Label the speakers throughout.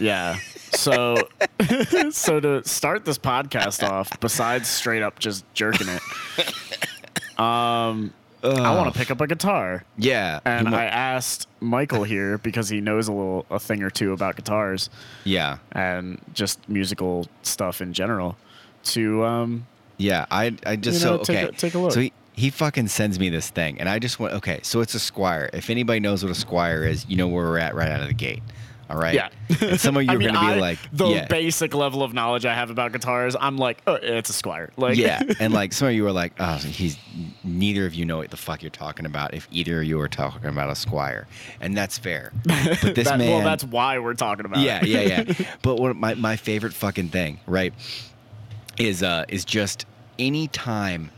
Speaker 1: Yeah. So, so to start this podcast off, besides straight up just jerking it, um, I want to pick up a guitar.
Speaker 2: Yeah.
Speaker 1: And I asked Michael here because he knows a little, a thing or two about guitars
Speaker 2: yeah.
Speaker 1: and just musical stuff in general. To um,
Speaker 2: Yeah, I I just
Speaker 1: You know,
Speaker 2: so
Speaker 1: take
Speaker 2: okay.
Speaker 1: a- take a look.
Speaker 2: So he, he fucking sends me this thing, and I just went okay. So it's a Squier. If anybody knows what a Squier is, you know where we're at right out of the gate. All right.
Speaker 1: yeah.
Speaker 2: And some of you
Speaker 1: I
Speaker 2: are
Speaker 1: mean,
Speaker 2: gonna be
Speaker 1: I-
Speaker 2: like,
Speaker 1: the
Speaker 2: yeah,
Speaker 1: basic level of knowledge I have about guitars. I'm like, oh, it's a Squier. Like,
Speaker 2: yeah, and like some of you are like, oh, he's neither of you know what the fuck you're talking about. If either of you are talking about a Squier, and that's fair. But this
Speaker 1: that-
Speaker 2: man,
Speaker 1: well, that's why we're talking about
Speaker 2: yeah,
Speaker 1: it.
Speaker 2: yeah, yeah. But what my, my favorite fucking thing, right, is uh is just any time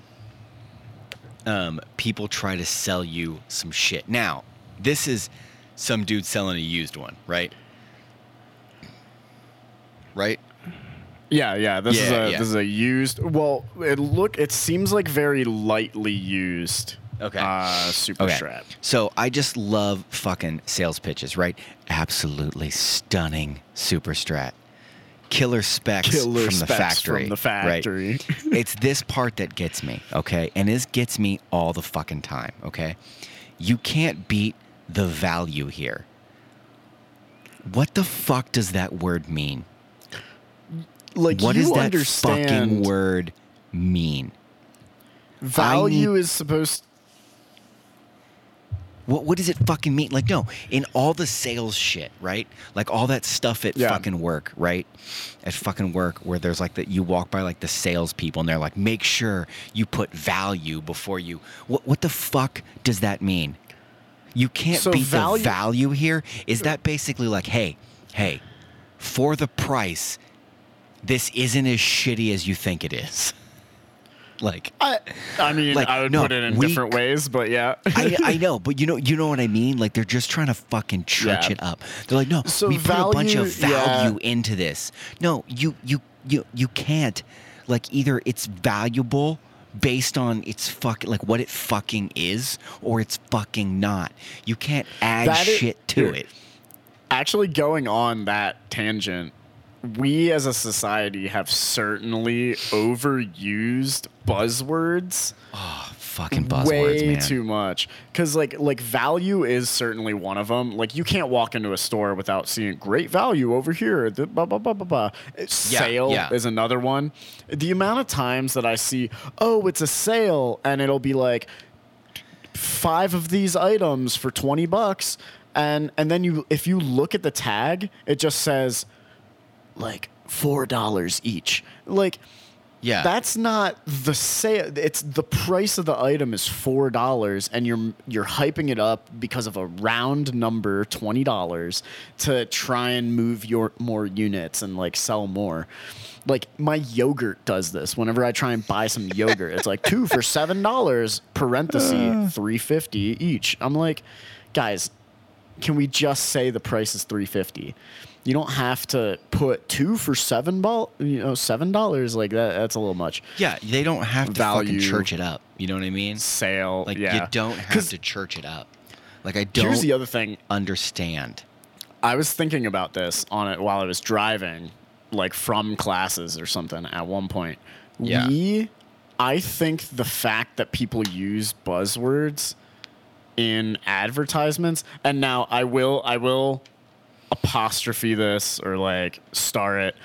Speaker 2: um people try to sell you some shit. Now, this is some dude selling a used one, right? Right?
Speaker 1: Yeah, yeah. This is a
Speaker 2: yeah.
Speaker 1: this is a used. Well, it look it seems like very lightly used.
Speaker 2: Okay.
Speaker 1: Uh, super
Speaker 2: Okay.
Speaker 1: strat.
Speaker 2: So I just love fucking sales pitches, right? Absolutely stunning super strat. Killer specs
Speaker 1: Killer
Speaker 2: from the factory.
Speaker 1: from the
Speaker 2: right?
Speaker 1: factory.
Speaker 2: it's this part that gets me, okay? And this gets me all the fucking time, okay? You can't beat the value here. What the fuck does that word mean?
Speaker 1: Like
Speaker 2: What does that fucking word mean?
Speaker 1: value is supposed.
Speaker 2: What what does it fucking mean? Like no, in all the sales shit, right? Like all that stuff at
Speaker 1: Yeah.
Speaker 2: fucking work, right? At fucking work, where there's like that you walk by like the salespeople and they're like, make sure you put value before you. What what the fuck does that mean? You can't
Speaker 1: So
Speaker 2: beat
Speaker 1: value-
Speaker 2: the value here. Is that basically like, hey, hey, for the price, this isn't as shitty as you think it is? like
Speaker 1: I, I mean,
Speaker 2: Like,
Speaker 1: I would
Speaker 2: no,
Speaker 1: put it in
Speaker 2: we-
Speaker 1: different ways, but yeah.
Speaker 2: I, I know, but you know, you know what I mean. Like they're just trying to fucking church
Speaker 1: Yeah.
Speaker 2: it up. They're like, no,
Speaker 1: So
Speaker 2: we put a bunch of
Speaker 1: value- yeah.
Speaker 2: into this. No, you, you, you, you can't. Like either it's valuable based on its fucking like what it fucking is, or it's fucking not. You can't add
Speaker 1: That is-
Speaker 2: shit to it.
Speaker 1: Actually, going on that tangent, we as a society have certainly overused buzzwords.
Speaker 2: Oh, fucking buzzwords,
Speaker 1: way
Speaker 2: man.
Speaker 1: too much because like like value is certainly one of them like you can't walk into a store without seeing great value over here the blah, blah, blah, blah, blah. sale
Speaker 2: yeah.
Speaker 1: is another one the amount of times that i see oh it's a sale and it'll be like five of these items for 20 bucks and and then you if you look at the tag it just says like four dollars each like
Speaker 2: yeah,
Speaker 1: that's not the sale. It's the price of the item is four dollars, and you're you're hyping it up because of a round number, twenty dollars, to try and move your more units and like sell more. Like my yogurt does this. Whenever I try and buy some yogurt, it's like two for seven dollars, parenthesis three fifty each. I'm like, guys, can we just say the price is 350 you don't have to put two for seven ball you know seven dollars like that that's a little much
Speaker 2: yeah. They don't have to fucking church it up. You know what I mean?
Speaker 1: sale
Speaker 2: Like
Speaker 1: yeah
Speaker 2: you don't have to church it up. Like I don't
Speaker 1: here's the other thing
Speaker 2: understand.
Speaker 1: i was thinking about this on it while i was driving like from classes or something at one point
Speaker 2: Yeah.
Speaker 1: we i think the fact that people use buzzwords in advertisements. And now i will i will apostrophe this or like star it.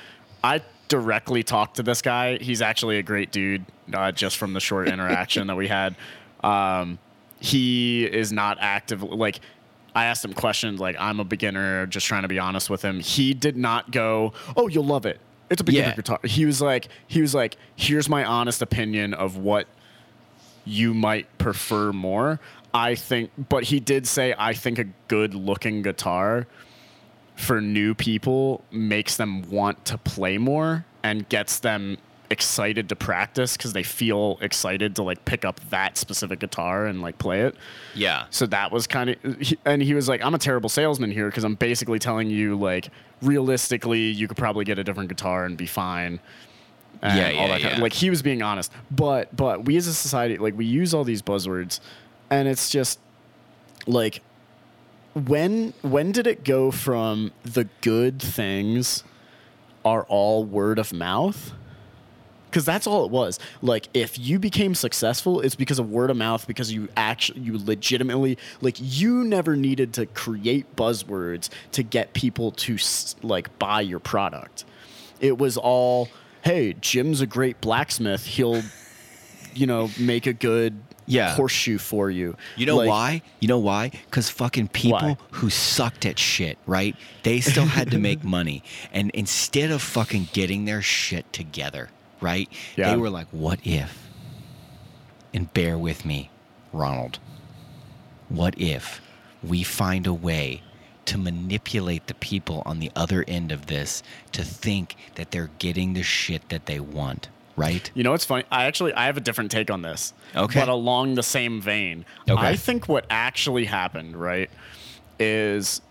Speaker 1: I directly talked to this guy. He's actually a great dude uh, just from the short interaction that we had. Um, he is not active like i asked him questions like i'm a beginner just trying to be honest with him. He did not go oh you'll love it. It's a beginner
Speaker 2: Yeah.
Speaker 1: guitar. He was like he was like here's my honest opinion of what you might prefer more. I think, but he did say, I think a good looking guitar for new people makes them want to play more and gets them excited to practice because they feel excited to like pick up that specific guitar and like play it.
Speaker 2: Yeah.
Speaker 1: So that was kind of, and he was like, I'm a terrible salesman here because I'm basically telling you, like, realistically, you could probably get a different guitar and be fine. And
Speaker 2: Yeah,
Speaker 1: all
Speaker 2: yeah,
Speaker 1: that kind of,
Speaker 2: yeah.
Speaker 1: like he was being honest. But but we as a society, like we use all these buzzwords, and it's just like when when did it go from the good things are all word of mouth? Because that's all it was. Like, if you became successful, it's because of word of mouth. Because you actually, you legitimately, like, you never needed to create buzzwords to get people to like buy your product. It was all, hey, Jim's a great blacksmith. He'll, you know, make a good
Speaker 2: Yeah.
Speaker 1: horseshoe for you.
Speaker 2: You know
Speaker 1: Like,
Speaker 2: why? You know why? Because fucking people
Speaker 1: Why?
Speaker 2: who sucked at shit, right? They still had to make money. And instead of fucking getting their shit together, right?
Speaker 1: Yeah.
Speaker 2: They were like, what if? And bear with me, Ronald. What if we find a way to manipulate the people on the other end of this to think that they're getting the shit that they want, right?
Speaker 1: You know what's funny? I actually I have a different take on this.
Speaker 2: Okay.
Speaker 1: But along the same vein.
Speaker 2: Okay.
Speaker 1: I think what actually happened, right, is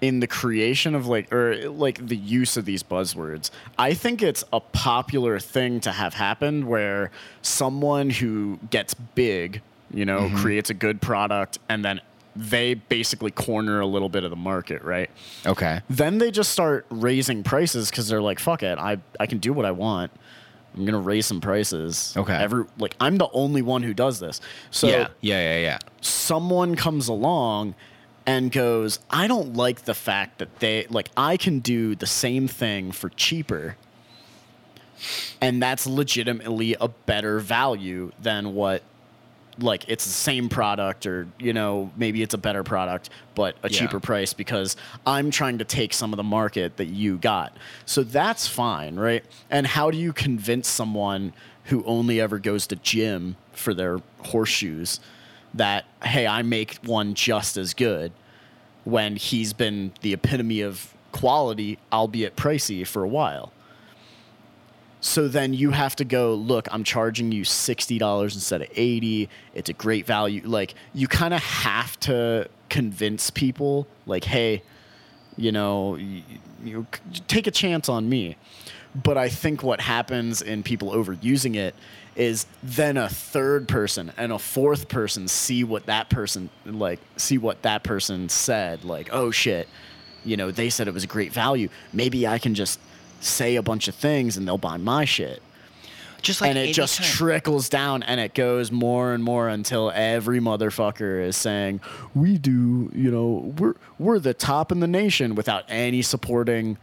Speaker 1: in the creation of like or like the use of these buzzwords. I think it's a popular thing to have happened where someone who gets big, you know,
Speaker 2: Mm-hmm.
Speaker 1: creates a good product and then they basically corner a little bit of the market, right?
Speaker 2: Okay.
Speaker 1: then they just start raising prices because they're like, "Fuck it, I I can do what I want. I'm gonna raise some prices."
Speaker 2: Okay.
Speaker 1: Every like I'm the only one who does this. So
Speaker 2: yeah, yeah, yeah, yeah.
Speaker 1: someone comes along and goes, "I don't like the fact that they like I can do the same thing for cheaper." And that's legitimately a better value than what like it's the same product or you know maybe it's a better product but a
Speaker 2: Yeah.
Speaker 1: cheaper price because i'm trying to take some of the market that you got. So that's fine right? And how do you convince someone who only ever goes to Jim for their horseshoes that hey i make one just as good when he's been the epitome of quality albeit pricey for a while so then you have to go, look, I'm charging you $60 instead of 80. It's a great value. Like you kind of have to convince people like, "Hey, you know, you, you take a chance on me." But I think what happens in people overusing it is then a third person and a fourth person see what that person like see what that person said like, "Oh shit, you know, they said it was a great value. Maybe I can just say a bunch of things and they'll buy my shit.
Speaker 2: Just like
Speaker 1: and it just
Speaker 2: anytime-
Speaker 1: trickles down and it goes more and more until every motherfucker is saying, "We do, you know, we're we're the top in the nation" without any supporting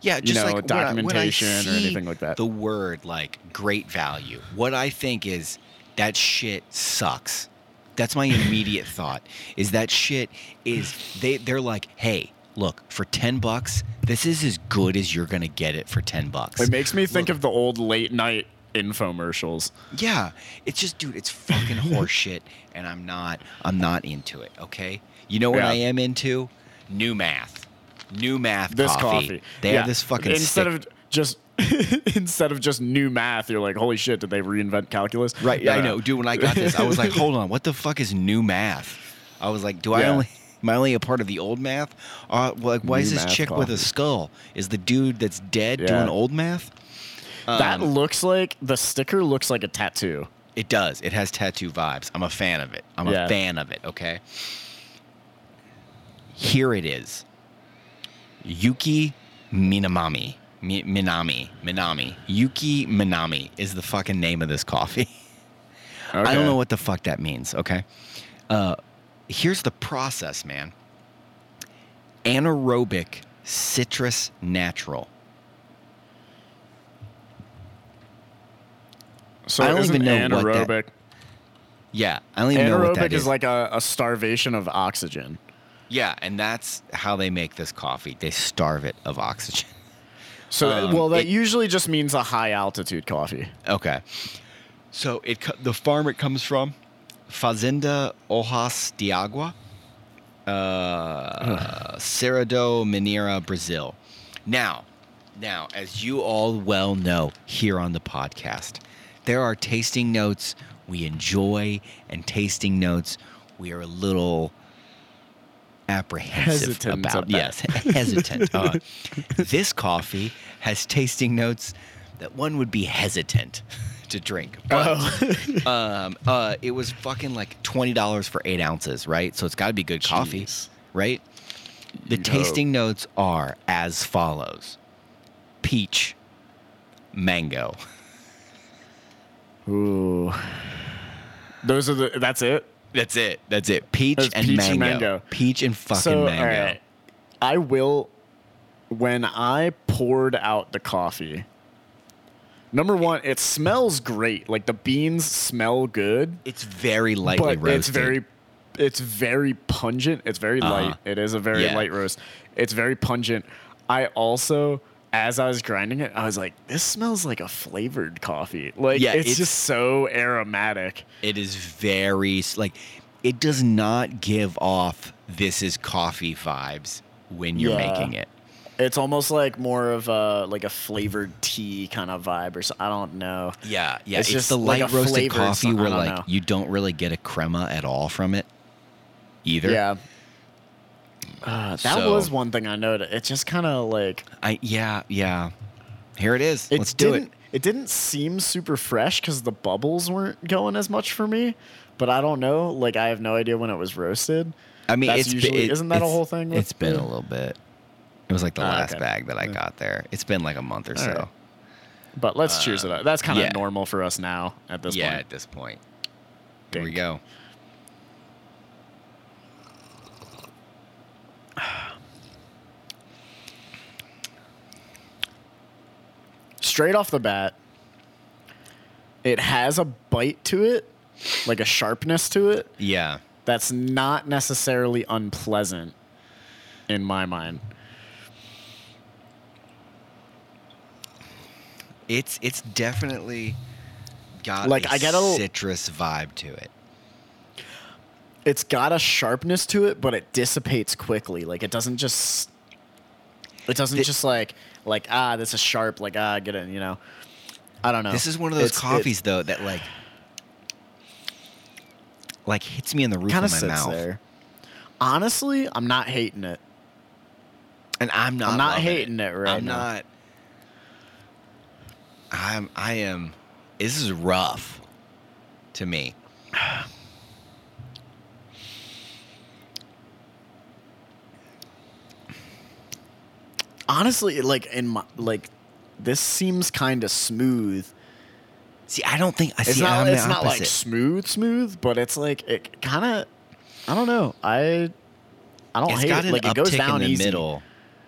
Speaker 2: yeah, just
Speaker 1: know,
Speaker 2: like when I- when I
Speaker 1: documentation or anything like that.
Speaker 2: The word like great value. What I think is that shit sucks. That's my immediate thought. Is that shit is they they're like, hey, look, for ten bucks, this is as good as you're gonna get it for ten bucks.
Speaker 1: It makes me think
Speaker 2: Look.
Speaker 1: of the old late night infomercials.
Speaker 2: Yeah, it's just, dude, it's fucking horseshit, and I'm not, I'm not into it. Okay, you know what
Speaker 1: Yeah.
Speaker 2: I am into? New math, new math.
Speaker 1: This
Speaker 2: coffee.
Speaker 1: coffee.
Speaker 2: They
Speaker 1: Yeah.
Speaker 2: have this fucking
Speaker 1: instead
Speaker 2: stick-
Speaker 1: of just instead of just new math, you're like, "Holy shit, did they reinvent calculus?"
Speaker 2: Right,
Speaker 1: No,
Speaker 2: I know, dude. When I got this, I was like, hold on, what the fuck is new math? I was like, do I
Speaker 1: Yeah.
Speaker 2: only? Am I only a part of the old math? Uh, like, why is this chick with a skull? Is the dude that's dead
Speaker 1: Yeah.
Speaker 2: doing old math?
Speaker 1: That
Speaker 2: Um,
Speaker 1: looks like the sticker looks like a tattoo.
Speaker 2: It does. It has tattoo vibes. I'm a fan of it. I'm
Speaker 1: Yeah.
Speaker 2: a fan of it, okay? Here it is. Yuki Minamami. Mi- Minami. Minami. Yuki Minami is the fucking name of this coffee. I don't know what the fuck that means, okay? Uh, here's the process, man. Anaerobic citrus natural.
Speaker 1: So
Speaker 2: I don't even know what that-
Speaker 1: anaerobic.
Speaker 2: Yeah, I don't even know what that
Speaker 1: Anaerobic
Speaker 2: is.
Speaker 1: is like a, a starvation of oxygen.
Speaker 2: Yeah, and that's how they make this coffee. They starve it of oxygen.
Speaker 1: So,
Speaker 2: Um,
Speaker 1: well, that
Speaker 2: it-
Speaker 1: usually just means a high altitude coffee.
Speaker 2: Okay. So it the farm it comes from, Fazenda Hojas de Agua, uh, Cerrado Mineira, Brazil. Now, now, as you all well know here on the podcast, there are tasting notes we enjoy and tasting notes we are a little apprehensive
Speaker 1: Hesitant
Speaker 2: about.
Speaker 1: about.
Speaker 2: Yes, hesitant. Uh, this coffee has tasting notes that one would be hesitant to drink. But
Speaker 1: Oh.
Speaker 2: um, uh, it was fucking like twenty dollars for eight ounces, right? So it's got to be good coffee. Right? The
Speaker 1: Yo.
Speaker 2: tasting notes are as follows: peach, mango.
Speaker 1: Ooh. Those are the. That's it.
Speaker 2: That's it. That's it. Peach,
Speaker 1: That's
Speaker 2: and,
Speaker 1: peach
Speaker 2: mango.
Speaker 1: and mango.
Speaker 2: Peach and fucking
Speaker 1: so,
Speaker 2: mango.
Speaker 1: all right. I will. When I poured out the coffee, number one, it smells great. Like the beans smell good,
Speaker 2: It's very lightly
Speaker 1: but
Speaker 2: roasted.
Speaker 1: it's very, it's very pungent. It's very
Speaker 2: Uh-huh.
Speaker 1: light. It is a very
Speaker 2: Yeah.
Speaker 1: light roast. It's very pungent. I also, as I was grinding it, I was like, this smells like a flavored coffee. Like
Speaker 2: Yeah,
Speaker 1: it's,
Speaker 2: it's-
Speaker 1: just so aromatic.
Speaker 2: It is very s- like it does not give off this is coffee vibes when you're
Speaker 1: Yeah.
Speaker 2: making it.
Speaker 1: It's almost like more of a like a flavored tea kind of vibe or so. I don't know.
Speaker 2: Yeah, yeah.
Speaker 1: It's
Speaker 2: It's,
Speaker 1: just
Speaker 2: the light
Speaker 1: a
Speaker 2: roasted coffee where like
Speaker 1: know.
Speaker 2: you don't really get a crema at all from it either.
Speaker 1: Yeah. Uh, that
Speaker 2: So-
Speaker 1: was one thing I noticed. It just kind of like
Speaker 2: I yeah, yeah. Here it is.
Speaker 1: it
Speaker 2: Let's do it.
Speaker 1: It didn't seem super fresh because the bubbles weren't going as much for me. But I don't know. Like I have no idea when it was roasted.
Speaker 2: I mean,
Speaker 1: That's
Speaker 2: it's
Speaker 1: usually-
Speaker 2: it-
Speaker 1: isn't that a whole thing
Speaker 2: It's been a little bit. It was like the
Speaker 1: Ah,
Speaker 2: last
Speaker 1: okay.
Speaker 2: bag that I
Speaker 1: Yeah.
Speaker 2: got there. It's been like a month or
Speaker 1: All
Speaker 2: so.
Speaker 1: right. But let's cheers it up. That's kind of
Speaker 2: Uh, yeah.
Speaker 1: normal for us now at this
Speaker 2: yeah,
Speaker 1: point.
Speaker 2: at this point. Here we go.
Speaker 1: Straight off the bat, it has a bite to it, like a sharpness to it.
Speaker 2: Yeah.
Speaker 1: that's not necessarily unpleasant in my mind.
Speaker 2: It's it's definitely got
Speaker 1: Like,
Speaker 2: a
Speaker 1: I get a-
Speaker 2: citrus vibe to it.
Speaker 1: It's got a sharpness to it, but it dissipates quickly. Like it doesn't just it doesn't
Speaker 2: The-
Speaker 1: just like like ah this is sharp like ah get it, you know. I don't know.
Speaker 2: This is one of those
Speaker 1: It's- it
Speaker 2: coffees though that like like hits me in the roof of my
Speaker 1: sits
Speaker 2: mouth.
Speaker 1: there. Honestly, I'm not hating it.
Speaker 2: And I'm not
Speaker 1: I'm not hating it right
Speaker 2: I'm
Speaker 1: now.
Speaker 2: not I'm I am this is rough to me.
Speaker 1: Honestly, like in my like this seems kind of smooth.
Speaker 2: See, I don't think I
Speaker 1: It's
Speaker 2: see
Speaker 1: not it's not like smooth smooth, but it's like it kind of I don't know. I I don't
Speaker 2: it's
Speaker 1: hate
Speaker 2: got
Speaker 1: it. Like it goes down
Speaker 2: in the
Speaker 1: easy.
Speaker 2: middle.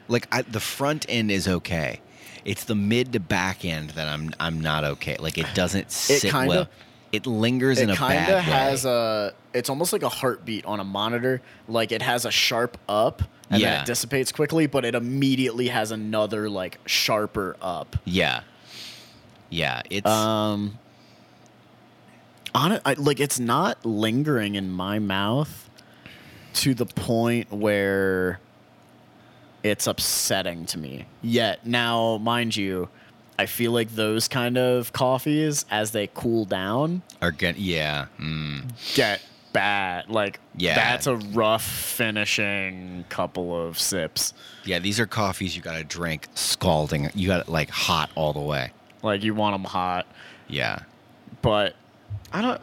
Speaker 2: Like I, the front end is okay. It's the mid to back end that I'm I'm not okay. Like it doesn't sit
Speaker 1: kinda-
Speaker 2: well. It lingers in
Speaker 1: It
Speaker 2: a
Speaker 1: kind
Speaker 2: bad
Speaker 1: of has a. It's almost like a heartbeat on a monitor. Like it has a sharp up, and then it dissipates quickly, but it immediately has another like sharper up.
Speaker 2: yeah, yeah. It's
Speaker 1: Um, on it, I, like it's not lingering in my mouth to the point where it's upsetting to me yet. Now, mind you, I feel like those kind of coffees, as they cool down,
Speaker 2: are good. Yeah. Mm.
Speaker 1: get bad. Like,
Speaker 2: Yeah.
Speaker 1: that's a rough finishing couple of sips.
Speaker 2: Yeah, these are coffees you got to drink scalding. You got it like hot all the way.
Speaker 1: Like, you want them hot.
Speaker 2: Yeah.
Speaker 1: but I don't.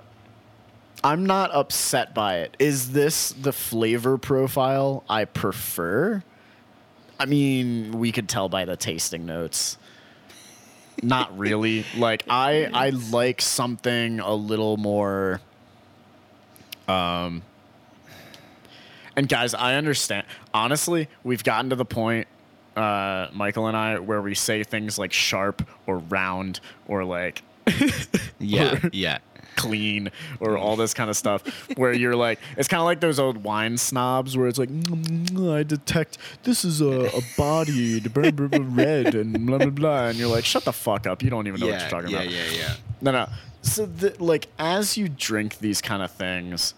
Speaker 1: I'm not upset by it. Is this the flavor profile I prefer? I mean, we could tell by the tasting notes. Not really. like I I like something a little more um and guys, I understand. Honestly, we've gotten to the point uh Michael and I where we say things like sharp or round or like
Speaker 2: Yeah. Yeah.
Speaker 1: Clean or all this kind of stuff where you're like it's kind of like those old wine snobs where it's like "Mm, mm, i detect this is a, a bodied blah, blah, blah, red and blah blah blah and you're like shut the fuck up. You don't even know what you're talking
Speaker 2: yeah,
Speaker 1: about.
Speaker 2: yeah yeah, yeah.
Speaker 1: no no. So the, like as you drink these kind of things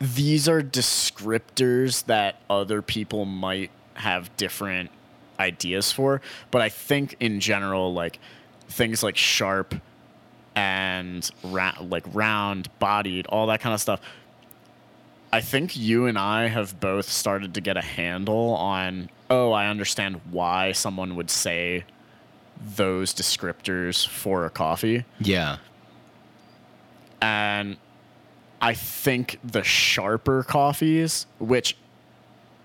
Speaker 1: these are descriptors that other people might have different ideas for but i think in general like things like sharp and ra- like round bodied all that kind of stuff i think you and i have both started to get a handle on oh i understand why someone would say those descriptors for a coffee
Speaker 2: Yeah.
Speaker 1: and I think the sharper coffees, which,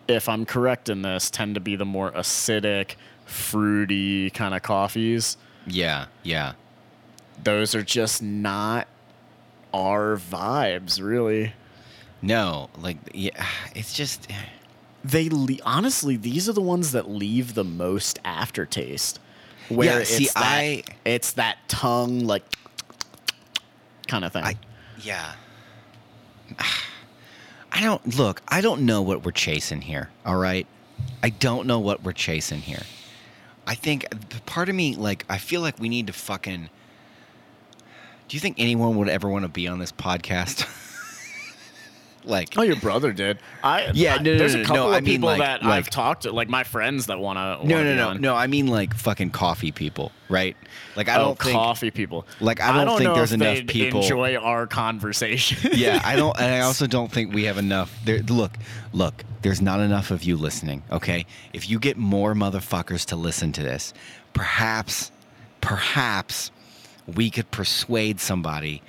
Speaker 1: if I'm correct in this, tend to be the more acidic, fruity kind of coffees.
Speaker 2: Yeah, yeah.
Speaker 1: Those are just not our vibes, really.
Speaker 2: No, like yeah, it's just eh.
Speaker 1: They le- honestly, these are the ones that leave the most aftertaste. Where
Speaker 2: Yeah,
Speaker 1: it's
Speaker 2: see,
Speaker 1: that,
Speaker 2: I-
Speaker 1: it's that tongue like kind of thing.
Speaker 2: I yeah. I don't look, I don't know what we're chasing here, all right? I don't know what we're chasing here. I think part of me like I feel like we need to fucking Do you think anyone would ever want to be on this podcast? like
Speaker 1: Oh, your brother did. I
Speaker 2: Yeah,
Speaker 1: I-
Speaker 2: no, no,
Speaker 1: There's
Speaker 2: no,
Speaker 1: a couple
Speaker 2: no, I
Speaker 1: of
Speaker 2: mean,
Speaker 1: people
Speaker 2: like-
Speaker 1: that
Speaker 2: like-
Speaker 1: I've talked to, like my friends that want to.
Speaker 2: No, no, no, no. I mean like fucking coffee people, right? Like I
Speaker 1: oh,
Speaker 2: don't think
Speaker 1: coffee people.
Speaker 2: like, I don't think
Speaker 1: know
Speaker 2: there's
Speaker 1: if
Speaker 2: enough people-
Speaker 1: enjoy our conversation.
Speaker 2: yeah, I don't, and I also don't think we have enough. There, look, look, there's not enough of you listening. Okay, if you get more motherfuckers to listen to this, perhaps, perhaps, we could persuade somebody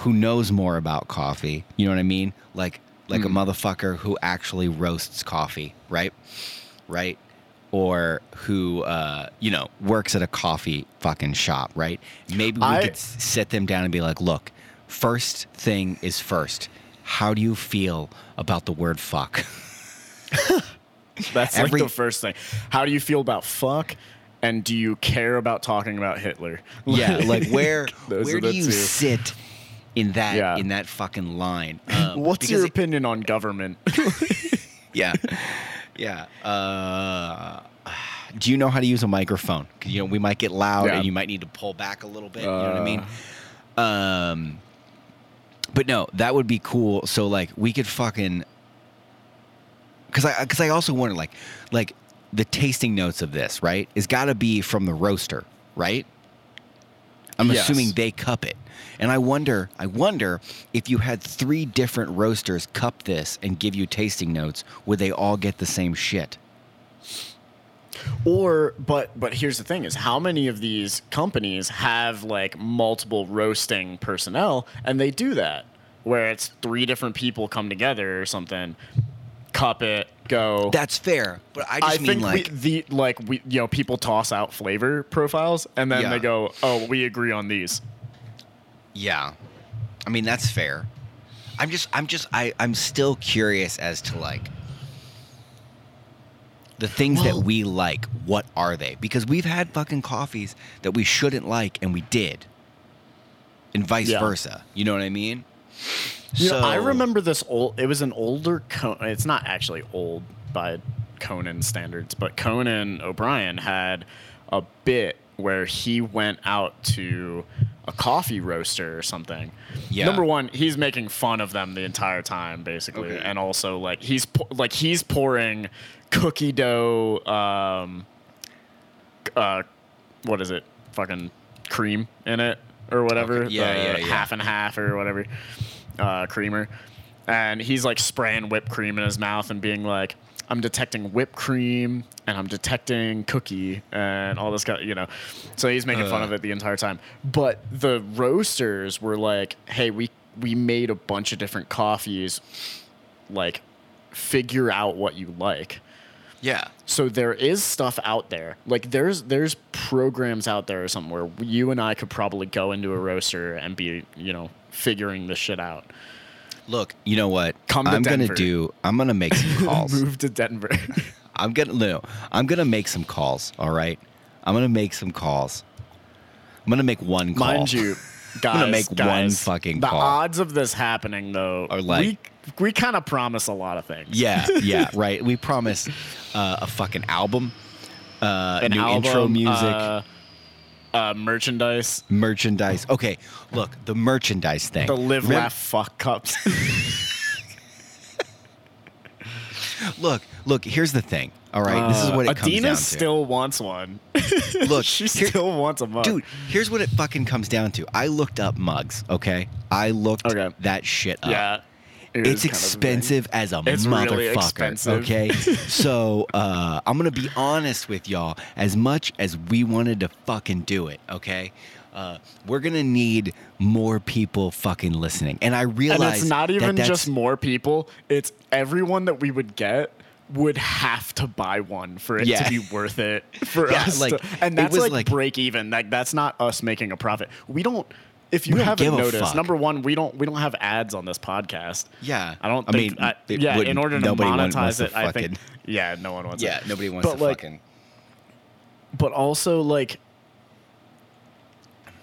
Speaker 2: who knows more about coffee. You know what I mean? Like, like a motherfucker who actually roasts coffee, right? Right. Or who, uh, you know, works at a coffee fucking shop, right? Maybe we
Speaker 1: I-
Speaker 2: could sit them down and be like, look, first thing is first. How do you feel about the word fuck?
Speaker 1: That's
Speaker 2: Every-
Speaker 1: like the first thing. How do you feel about fuck? And do you care about talking about Hitler?
Speaker 2: yeah, like where where do you
Speaker 1: two.
Speaker 2: sit in that
Speaker 1: Yeah.
Speaker 2: in that fucking line? Um,
Speaker 1: What's
Speaker 2: because
Speaker 1: your
Speaker 2: it-
Speaker 1: opinion on government?
Speaker 2: yeah, yeah. Uh, do you know how to use a microphone? 'Cause, you know we might get loud,
Speaker 1: Yeah.
Speaker 2: and you might need to pull back a little bit. you know what I mean? Um, but no, that would be cool. So like we could fucking because I because I also wonder like like the tasting notes of this right is got to be from the roaster, right? I'm
Speaker 1: Yes.
Speaker 2: assuming they cup it. And I wonder, I wonder if you had three different roasters cup this and give you tasting notes, would they all get the same shit?
Speaker 1: Or, but but here's the thing: is how many of these companies have like multiple roasting personnel, and they do that where it's three different people come together or something, cup it, go.
Speaker 2: That's fair, but I just
Speaker 1: I
Speaker 2: mean
Speaker 1: think
Speaker 2: like
Speaker 1: we, the like we you know people toss out flavor profiles and then
Speaker 2: Yeah.
Speaker 1: they go, oh, we agree on these.
Speaker 2: Yeah. I mean, that's fair. I'm just I'm just I I'm still curious as to like the things that we like, what are they? Because we've had fucking coffees that we shouldn't like and we did. And vice
Speaker 1: Yeah.
Speaker 2: versa. You know what I mean?
Speaker 1: You know, I remember this old. It was an older. Con- it's not actually old by Conan standards, but Conan O'Brien had a bit where he went out to a coffee roaster or something.
Speaker 2: Yeah.
Speaker 1: Number one, he's making fun of them the entire time, basically,
Speaker 2: Okay.
Speaker 1: and also like he's like he's pouring cookie dough. Um, uh, what is it? Fucking cream in it or whatever.
Speaker 2: Okay. Yeah,
Speaker 1: the
Speaker 2: yeah, yeah.
Speaker 1: Half and half or whatever. Uh, creamer, and he's like spraying whipped cream in his mouth and being like, "I'm detecting whipped cream and I'm detecting cookie and all this kind, of you know." So he's making fun
Speaker 2: Uh.
Speaker 1: of it the entire time. But the roasters were like, "Hey, we we made a bunch of different coffees. Like, figure out what you like."
Speaker 2: Yeah.
Speaker 1: So there is stuff out there. Like there's there's programs out there or something where you and I could probably go into a roaster and be, you know, figuring this shit out.
Speaker 2: Look, you know what?
Speaker 1: Come to
Speaker 2: I'm gonna do I'm gonna make some calls.
Speaker 1: Move to Denver.
Speaker 2: I'm gonna no, I'm gonna make some calls, all right? I'm gonna make some calls. I'm gonna make one call.
Speaker 1: Mind you, guys, I'm
Speaker 2: gonna make one fucking
Speaker 1: the
Speaker 2: call.
Speaker 1: odds of this happening though
Speaker 2: Are like-
Speaker 1: we we kind of promise a lot of things.
Speaker 2: Yeah, yeah, right. We promise uh, a fucking album, uh,
Speaker 1: An
Speaker 2: new
Speaker 1: album,
Speaker 2: intro music,
Speaker 1: uh, uh, merchandise,
Speaker 2: merchandise. Okay, look, the merchandise thing.
Speaker 1: the live laugh fuck cups.
Speaker 2: Look, look. Here's the thing. All right, this is what it comes
Speaker 1: Adina
Speaker 2: down to.
Speaker 1: still wants one.
Speaker 2: Look,
Speaker 1: she
Speaker 2: here-
Speaker 1: still wants a mug.
Speaker 2: Dude, here's what it fucking comes down to. I looked up mugs, okay? I looked
Speaker 1: Okay.
Speaker 2: that shit up.
Speaker 1: Yeah. It
Speaker 2: it's
Speaker 1: is kind of
Speaker 2: expensive as a
Speaker 1: It's really
Speaker 2: motherfucker.
Speaker 1: expensive.
Speaker 2: Okay, so uh, I'm gonna be honest with y'all. As much as we wanted to fucking do it, okay, uh, we're gonna need more people fucking listening. And I
Speaker 1: And
Speaker 2: realize
Speaker 1: it's not even
Speaker 2: that's-
Speaker 1: just more people. It's everyone that we would get would have to buy one for it
Speaker 2: Yeah.
Speaker 1: to be worth it for
Speaker 2: Yeah,
Speaker 1: us.
Speaker 2: like,
Speaker 1: to, and that's
Speaker 2: was
Speaker 1: like,
Speaker 2: like-
Speaker 1: break even. Like that's not us making a profit. We don't. If you haven't noticed, number one, we don't we don't have ads on this podcast.
Speaker 2: Yeah.
Speaker 1: I don't
Speaker 2: I
Speaker 1: think.
Speaker 2: mean,
Speaker 1: I- yeah, in order to monetize
Speaker 2: to
Speaker 1: it, I think. Yeah, no one wants
Speaker 2: yeah,
Speaker 1: it.
Speaker 2: nobody wants
Speaker 1: But,
Speaker 2: to
Speaker 1: like,
Speaker 2: fucking.
Speaker 1: but also like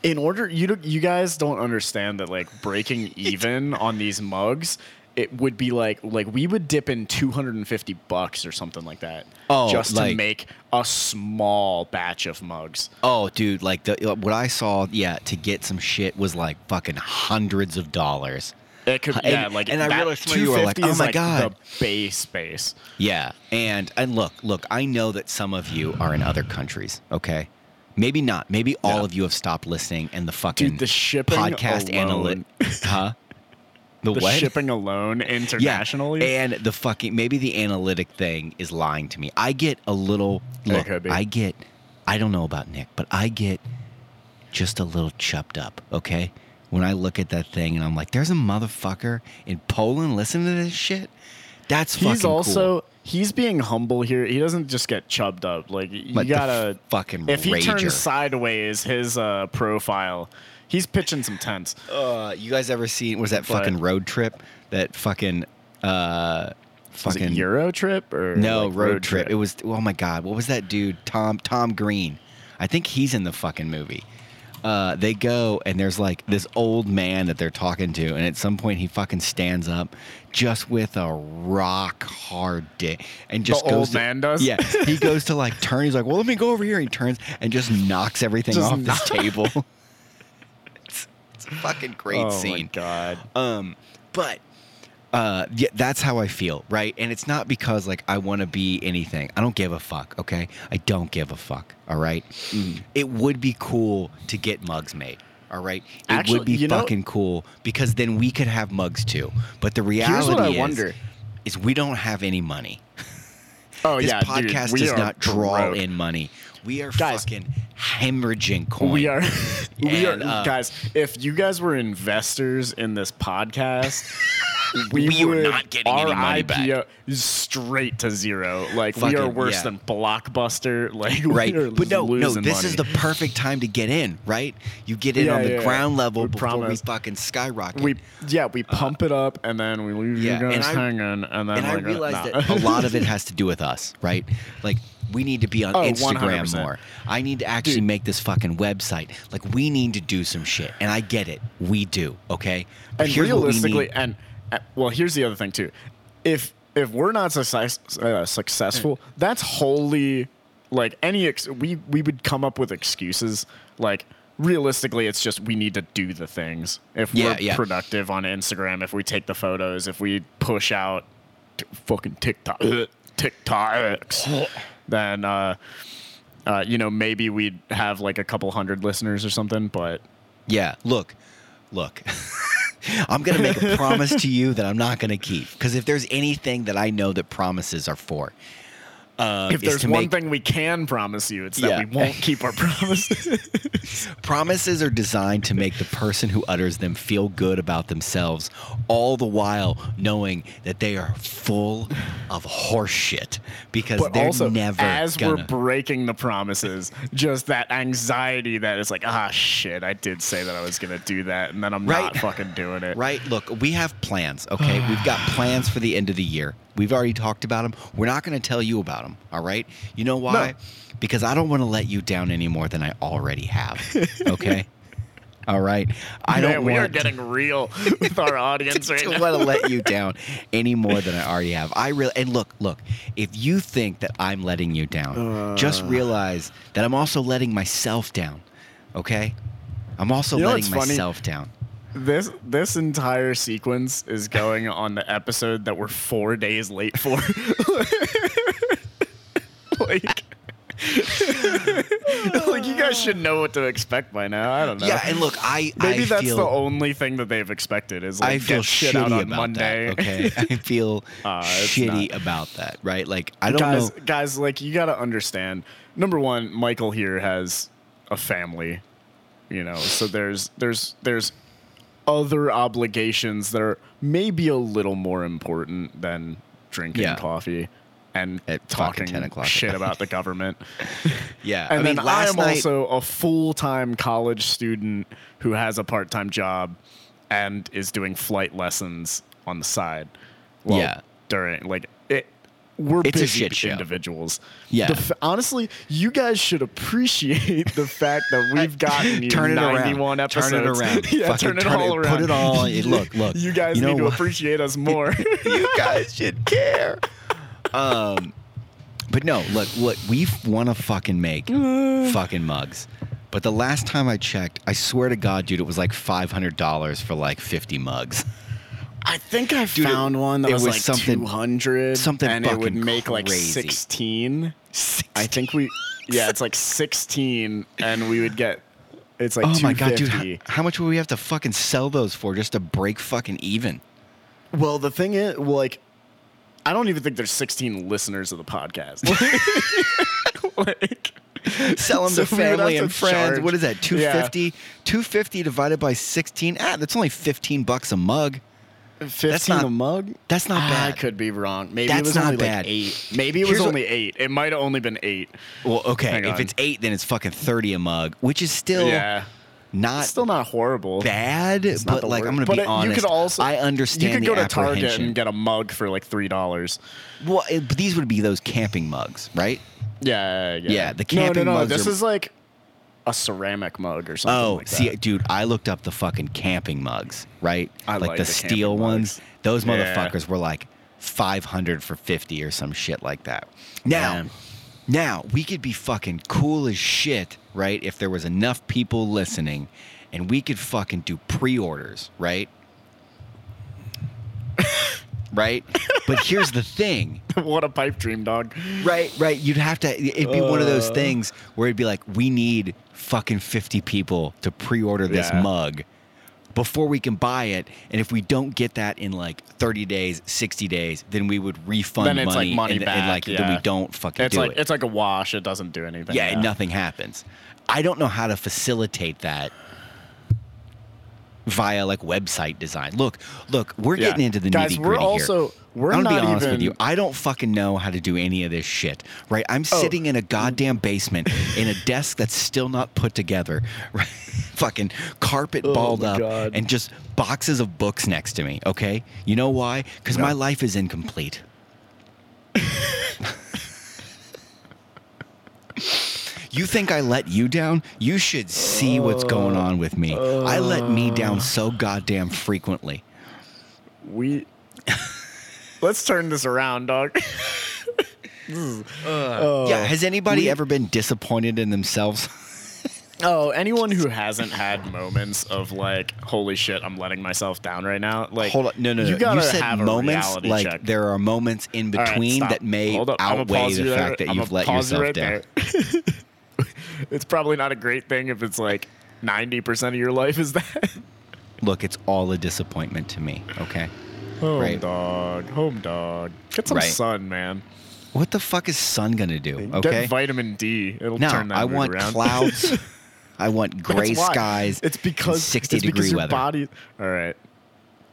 Speaker 1: in order you you guys don't understand that like breaking even on these mugs it would be like like we would dip in 250 bucks or something like that
Speaker 2: Oh,
Speaker 1: just
Speaker 2: like-
Speaker 1: to make a small batch of mugs
Speaker 2: Oh, dude, like the uh, what I saw, yeah, to get some shit was like fucking hundreds of dollars.
Speaker 1: it could
Speaker 2: And-
Speaker 1: yeah like
Speaker 2: and I realized of you were like,
Speaker 1: 250
Speaker 2: "Oh my
Speaker 1: like
Speaker 2: God."
Speaker 1: the base base
Speaker 2: Yeah, and and look, look, I know that some of you are in other countries. Okay, maybe not. Maybe all
Speaker 1: Yeah.
Speaker 2: of you have stopped listening, and the fucking
Speaker 1: Dude, the shipping
Speaker 2: podcast analytic, huh? The,
Speaker 1: the shipping alone
Speaker 2: yeah,
Speaker 1: internationally
Speaker 2: and the fucking maybe the analytic thing is lying to me. I get a little look. I get. I don't know about Nick, but I get just a little chupped up. Okay, when I look at that thing and I'm like, "There's a motherfucker in Poland listening to this shit." That's fucking
Speaker 1: he's also
Speaker 2: cool.
Speaker 1: he's being humble here he doesn't just get chubbed up like you gotta
Speaker 2: fucking
Speaker 1: if he turns sideways his uh, profile he's pitching some tents
Speaker 2: Uh, you guys ever seen? Was that
Speaker 1: But-
Speaker 2: fucking road trip? That fucking uh,
Speaker 1: was it
Speaker 2: fucking
Speaker 1: euro trip or
Speaker 2: no
Speaker 1: like,
Speaker 2: road, trip. It was oh my god, what was that dude? Tom Tom Green. I think he's in the fucking movie. Uh, they go and there's like this old man that they're talking to, and at some point he fucking stands up, just with a rock hard dick, and just
Speaker 1: The
Speaker 2: goes.
Speaker 1: old
Speaker 2: to-
Speaker 1: man does?
Speaker 2: Yeah, he goes to like turn. He's like, "Well, let me go over here." He turns and just knocks everything
Speaker 1: Just
Speaker 2: off
Speaker 1: knock-
Speaker 2: this table. it's, it's a fucking great
Speaker 1: oh
Speaker 2: scene.
Speaker 1: my god
Speaker 2: Um, but uh, yeah, that's how I feel, right? And it's not because like I want to be anything. I don't give a fuck. Okay, I don't give a fuck. All right?
Speaker 1: Mm.
Speaker 2: It would be cool to get mugs made. All right, it
Speaker 1: Actually,
Speaker 2: would be
Speaker 1: you know-
Speaker 2: fucking cool because then we could have mugs too. But the reality is,
Speaker 1: wonder.
Speaker 2: is we don't have any money.
Speaker 1: oh
Speaker 2: This
Speaker 1: yeah dude,
Speaker 2: podcast
Speaker 1: we
Speaker 2: does not draw
Speaker 1: broke.
Speaker 2: in money. We are
Speaker 1: Guys,
Speaker 2: fucking hemorrhaging coin.
Speaker 1: we are we
Speaker 2: And,
Speaker 1: are
Speaker 2: uh,
Speaker 1: guys if you guys were investors in this podcast we,
Speaker 2: We were
Speaker 1: would,
Speaker 2: not getting
Speaker 1: our
Speaker 2: any money.
Speaker 1: IPO is straight to zero like we are worse
Speaker 2: yeah.
Speaker 1: than blockbuster like
Speaker 2: right?
Speaker 1: we are
Speaker 2: But no, no, this is the perfect time to get in, right? You get in
Speaker 1: Yeah,
Speaker 2: on the
Speaker 1: yeah,
Speaker 2: ground level
Speaker 1: We
Speaker 2: before
Speaker 1: promise.
Speaker 2: we fucking skyrocket.
Speaker 1: we yeah we pump it up and then we leave
Speaker 2: yeah,
Speaker 1: you
Speaker 2: and
Speaker 1: guys
Speaker 2: I-
Speaker 1: hanging and then
Speaker 2: and I
Speaker 1: uh,
Speaker 2: realize
Speaker 1: nah.
Speaker 2: that a lot of it has to do with us, right? Like we need to be on
Speaker 1: Oh,
Speaker 2: Instagram
Speaker 1: 100%.
Speaker 2: more. I need to actually
Speaker 1: Dude.
Speaker 2: make this fucking website. Like we need to do some shit, and I get it. We do, okay? But
Speaker 1: and
Speaker 2: here's what we
Speaker 1: realistically and well here's the other thing too if if we're not success, uh, successful that's wholly like any ex- we we would come up with excuses like realistically it's just we need to do the things if
Speaker 2: Yeah,
Speaker 1: we're
Speaker 2: yeah.
Speaker 1: productive on instagram if we take the photos if we push out t- fucking tiktok tiktoks then uh uh, you know, maybe we'd have like a couple hundred listeners or something, but
Speaker 2: Yeah, look, look. I'm gonna make a promise to you that I'm not gonna keep. Because if there's anything that I know that promises are for, uh,
Speaker 1: if there's one
Speaker 2: make-
Speaker 1: thing we can promise you, it's that
Speaker 2: Yeah.
Speaker 1: we won't keep our promises.
Speaker 2: Promises are designed to make the person who utters them feel good about themselves, all the while knowing that they are full of horseshit because
Speaker 1: but
Speaker 2: they're
Speaker 1: also,
Speaker 2: never
Speaker 1: as
Speaker 2: gonna.
Speaker 1: we're breaking the promises, just that anxiety that is like, ah, shit, I did say that I was gonna do that, and then I'm
Speaker 2: Right.
Speaker 1: not fucking doing it.
Speaker 2: Right. Look, we have plans. Okay, we've got plans for the end of the year. We've already talked about them. We're not going to tell you about them. All right. You know why?
Speaker 1: No.
Speaker 2: Because I don't want to let you down any more than I already have. Okay. all right. I
Speaker 1: Man,
Speaker 2: don't
Speaker 1: we are getting real with our audience right
Speaker 2: to
Speaker 1: now.
Speaker 2: want to let you down any more than I already have. I really and look, look. If you think that I'm letting you down, just
Speaker 1: Uh.
Speaker 2: realize that I'm also letting myself down. Okay. I'm also
Speaker 1: You know
Speaker 2: letting
Speaker 1: what's funny?
Speaker 2: myself down.
Speaker 1: This this entire sequence is going on the episode that we're four days late for. like, like you guys should know what to expect by now. I don't know.
Speaker 2: Yeah, and look, I
Speaker 1: Maybe
Speaker 2: I
Speaker 1: that's
Speaker 2: feel,
Speaker 1: the only thing that they've expected is like
Speaker 2: I feel
Speaker 1: shit
Speaker 2: shitty
Speaker 1: out on
Speaker 2: about
Speaker 1: Monday.
Speaker 2: that. Okay, I feel
Speaker 1: Uh,
Speaker 2: shitty
Speaker 1: not.
Speaker 2: about that. Right? Like I don't
Speaker 1: guys,
Speaker 2: know.
Speaker 1: guys, like you got to understand. Number one, Michael here has a family, you know, so there's there's there's other obligations that are maybe a little more important than drinking
Speaker 2: Yeah.
Speaker 1: coffee and
Speaker 2: At
Speaker 1: talking
Speaker 2: 10 o'clock
Speaker 1: shit about the government.
Speaker 2: Yeah,
Speaker 1: And
Speaker 2: I mean,
Speaker 1: then I am
Speaker 2: night.
Speaker 1: also a full time college student who has a part time job and is doing flight lessons on the side. Well,
Speaker 2: Yeah.
Speaker 1: During like we're
Speaker 2: It's a
Speaker 1: busy
Speaker 2: shit show.
Speaker 1: individuals.
Speaker 2: Yeah.
Speaker 1: F- honestly, you guys should appreciate the fact that we've gotten you
Speaker 2: Turn it around.
Speaker 1: 91 episodes.
Speaker 2: Turn it around.
Speaker 1: yeah,
Speaker 2: Fucking
Speaker 1: turn it
Speaker 2: turn
Speaker 1: all
Speaker 2: it-
Speaker 1: around.
Speaker 2: put it all. Look, look.
Speaker 1: You guys
Speaker 2: You know
Speaker 1: need to
Speaker 2: what?
Speaker 1: appreciate us more.
Speaker 2: you guys should care. Um, but no, look, look, we want to fucking make fucking mugs. But the last time I checked, I swear to God, dude, it was like five hundred dollars for like fifty mugs.
Speaker 1: I think I
Speaker 2: Dude, it-
Speaker 1: found one that was,
Speaker 2: was
Speaker 1: like
Speaker 2: something-
Speaker 1: 200
Speaker 2: something
Speaker 1: and it would make like
Speaker 2: crazy.
Speaker 1: 16. I think we yeah, it's like 16 and we would get it's like
Speaker 2: oh my God, dude,
Speaker 1: 250.
Speaker 2: how, how much would we have to fucking sell those for just to break fucking even?
Speaker 1: Well, the thing is like I don't even think there's 16 listeners of the podcast. like
Speaker 2: Sell them
Speaker 1: So
Speaker 2: to family and friends.
Speaker 1: charge-
Speaker 2: What is that? 250? 250 divided by 16? Ah, that's only 15 bucks a mug.
Speaker 1: 15
Speaker 2: not-
Speaker 1: a mug?
Speaker 2: that's not
Speaker 1: Ah,
Speaker 2: bad.
Speaker 1: I could be wrong. Maybe
Speaker 2: That's
Speaker 1: it was
Speaker 2: not
Speaker 1: only
Speaker 2: bad.
Speaker 1: like 8. Maybe it was
Speaker 2: Here's what-
Speaker 1: only 8. It might have only been 8.
Speaker 2: Well, okay. If it's 8, then it's fucking 30 a mug, which is still
Speaker 1: yeah.
Speaker 2: not
Speaker 1: It's still not horrible.
Speaker 2: bad,
Speaker 1: It's
Speaker 2: but like. I'm going to
Speaker 1: But
Speaker 2: be
Speaker 1: it-
Speaker 2: honest.
Speaker 1: You could also
Speaker 2: I understand
Speaker 1: You could go to Target and get a mug for like three dollars.
Speaker 2: well, it, but these would be those camping mugs, right?
Speaker 1: Yeah, yeah.
Speaker 2: Yeah, the
Speaker 1: no,
Speaker 2: camping
Speaker 1: no, no.
Speaker 2: mugs
Speaker 1: This
Speaker 2: are-
Speaker 1: is like a ceramic mug or something.
Speaker 2: Oh,
Speaker 1: like
Speaker 2: see, dude, I looked up the fucking camping mugs, right?
Speaker 1: I
Speaker 2: like,
Speaker 1: like
Speaker 2: the,
Speaker 1: the
Speaker 2: steel ones.
Speaker 1: mugs.
Speaker 2: Those
Speaker 1: Yeah.
Speaker 2: motherfuckers were like 500 for 50 or some shit like that. Now,
Speaker 1: Man.
Speaker 2: now we could be fucking cool as shit, right? If there was enough people listening and we could fucking do pre-orders, right? right? But here's the thing.
Speaker 1: what a pipe dream, dog.
Speaker 2: Right, right. You'd have to. It'd be one of those
Speaker 1: Uh.
Speaker 2: things where it'd be like, we need fucking fifty people to pre-order this
Speaker 1: Yeah.
Speaker 2: mug before we can buy it, and if we don't get that in like thirty days, sixty days, then we would refund
Speaker 1: Then it's, like,
Speaker 2: money,
Speaker 1: money
Speaker 2: and, and,
Speaker 1: back,
Speaker 2: like then we don't fucking
Speaker 1: It's
Speaker 2: do
Speaker 1: like
Speaker 2: it.
Speaker 1: it's like a wash. It doesn't do anything.
Speaker 2: yeah, and nothing happens. I don't know how to facilitate that via like website design. Look, look, we're
Speaker 1: Yeah.
Speaker 2: getting into the
Speaker 1: Guys, we're
Speaker 2: here.
Speaker 1: also- we're
Speaker 2: I'm gonna be honest with you. I don't fucking know how to do any of this shit. Right? I'm
Speaker 1: Oh.
Speaker 2: sitting in a goddamn basement in a desk that's still not put together. Right? fucking carpet
Speaker 1: Oh
Speaker 2: balled up
Speaker 1: God.
Speaker 2: and just boxes of books next to me. Okay? You know why? Because
Speaker 1: No.
Speaker 2: my life is incomplete. You think I let you down? You should see what's going on with me. I let me down so goddamn frequently.
Speaker 1: We. Let's turn this around, dog. Uh, oh.
Speaker 2: yeah, has anybody
Speaker 1: we-
Speaker 2: ever been disappointed in themselves?
Speaker 1: Oh, anyone who hasn't had moments of like, holy shit, I'm letting myself down right now. Like,
Speaker 2: Hold on, no, no, no.
Speaker 1: You,
Speaker 2: You,
Speaker 1: gotta
Speaker 2: said
Speaker 1: have
Speaker 2: moments
Speaker 1: reality
Speaker 2: like
Speaker 1: check.
Speaker 2: there are moments in between
Speaker 1: stop.
Speaker 2: that may
Speaker 1: Hold up. I'ma
Speaker 2: outweigh the
Speaker 1: you there.
Speaker 2: fact that
Speaker 1: I'ma
Speaker 2: you've let yourself
Speaker 1: right
Speaker 2: down.
Speaker 1: it's probably not a great thing if it's like 90% of your life is that.
Speaker 2: Look, it's all a disappointment to me. Okay,
Speaker 1: Home
Speaker 2: Right.
Speaker 1: dog. Home dog. Get some
Speaker 2: Right.
Speaker 1: sun, man.
Speaker 2: what the fuck is sun gonna do? Okay,
Speaker 1: Get vitamin D. It'll
Speaker 2: no,
Speaker 1: turn that
Speaker 2: I want
Speaker 1: around.
Speaker 2: clouds. I want gray skies.
Speaker 1: It's because
Speaker 2: 60
Speaker 1: it's because
Speaker 2: degree
Speaker 1: your
Speaker 2: weather.
Speaker 1: body. All right.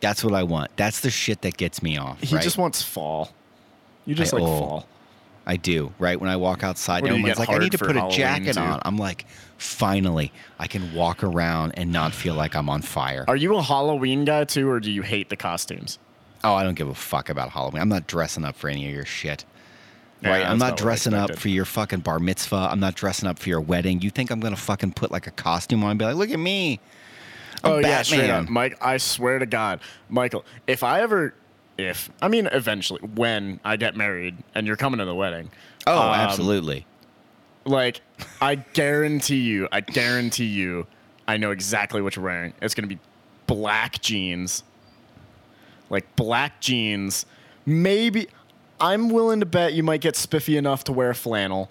Speaker 2: That's what I want. That's the shit that gets me off.
Speaker 1: He
Speaker 2: right?
Speaker 1: just wants fall. You just
Speaker 2: I-
Speaker 1: like
Speaker 2: oh.
Speaker 1: fall.
Speaker 2: I do, right? When I walk outside,
Speaker 1: What do you
Speaker 2: everyone's like, I need to put a jacket
Speaker 1: too?
Speaker 2: on. I'm like, finally, I can walk around and not feel like I'm on fire.
Speaker 1: Are you a Halloween guy too, or do you hate the costumes?
Speaker 2: Oh, I don't give a fuck about Halloween. I'm not dressing up for any of your shit.
Speaker 1: Yeah,
Speaker 2: right? I'm not dressing up for your fucking bar mitzvah. I'm not dressing up for your wedding. You think I'm gonna fucking put like a costume on and be like, look at me. I'm
Speaker 1: oh yeah, straight
Speaker 2: Batman.
Speaker 1: up, Mike. I swear to God, Michael. If I ever, if I mean, eventually, when I get married and you're coming to the wedding,
Speaker 2: Oh,
Speaker 1: um,
Speaker 2: absolutely.
Speaker 1: Like, I guarantee you, I guarantee you, I know exactly what you're wearing. It's gonna be black jeans, like black jeans. Maybe I'm willing to bet you might get spiffy enough to wear flannel.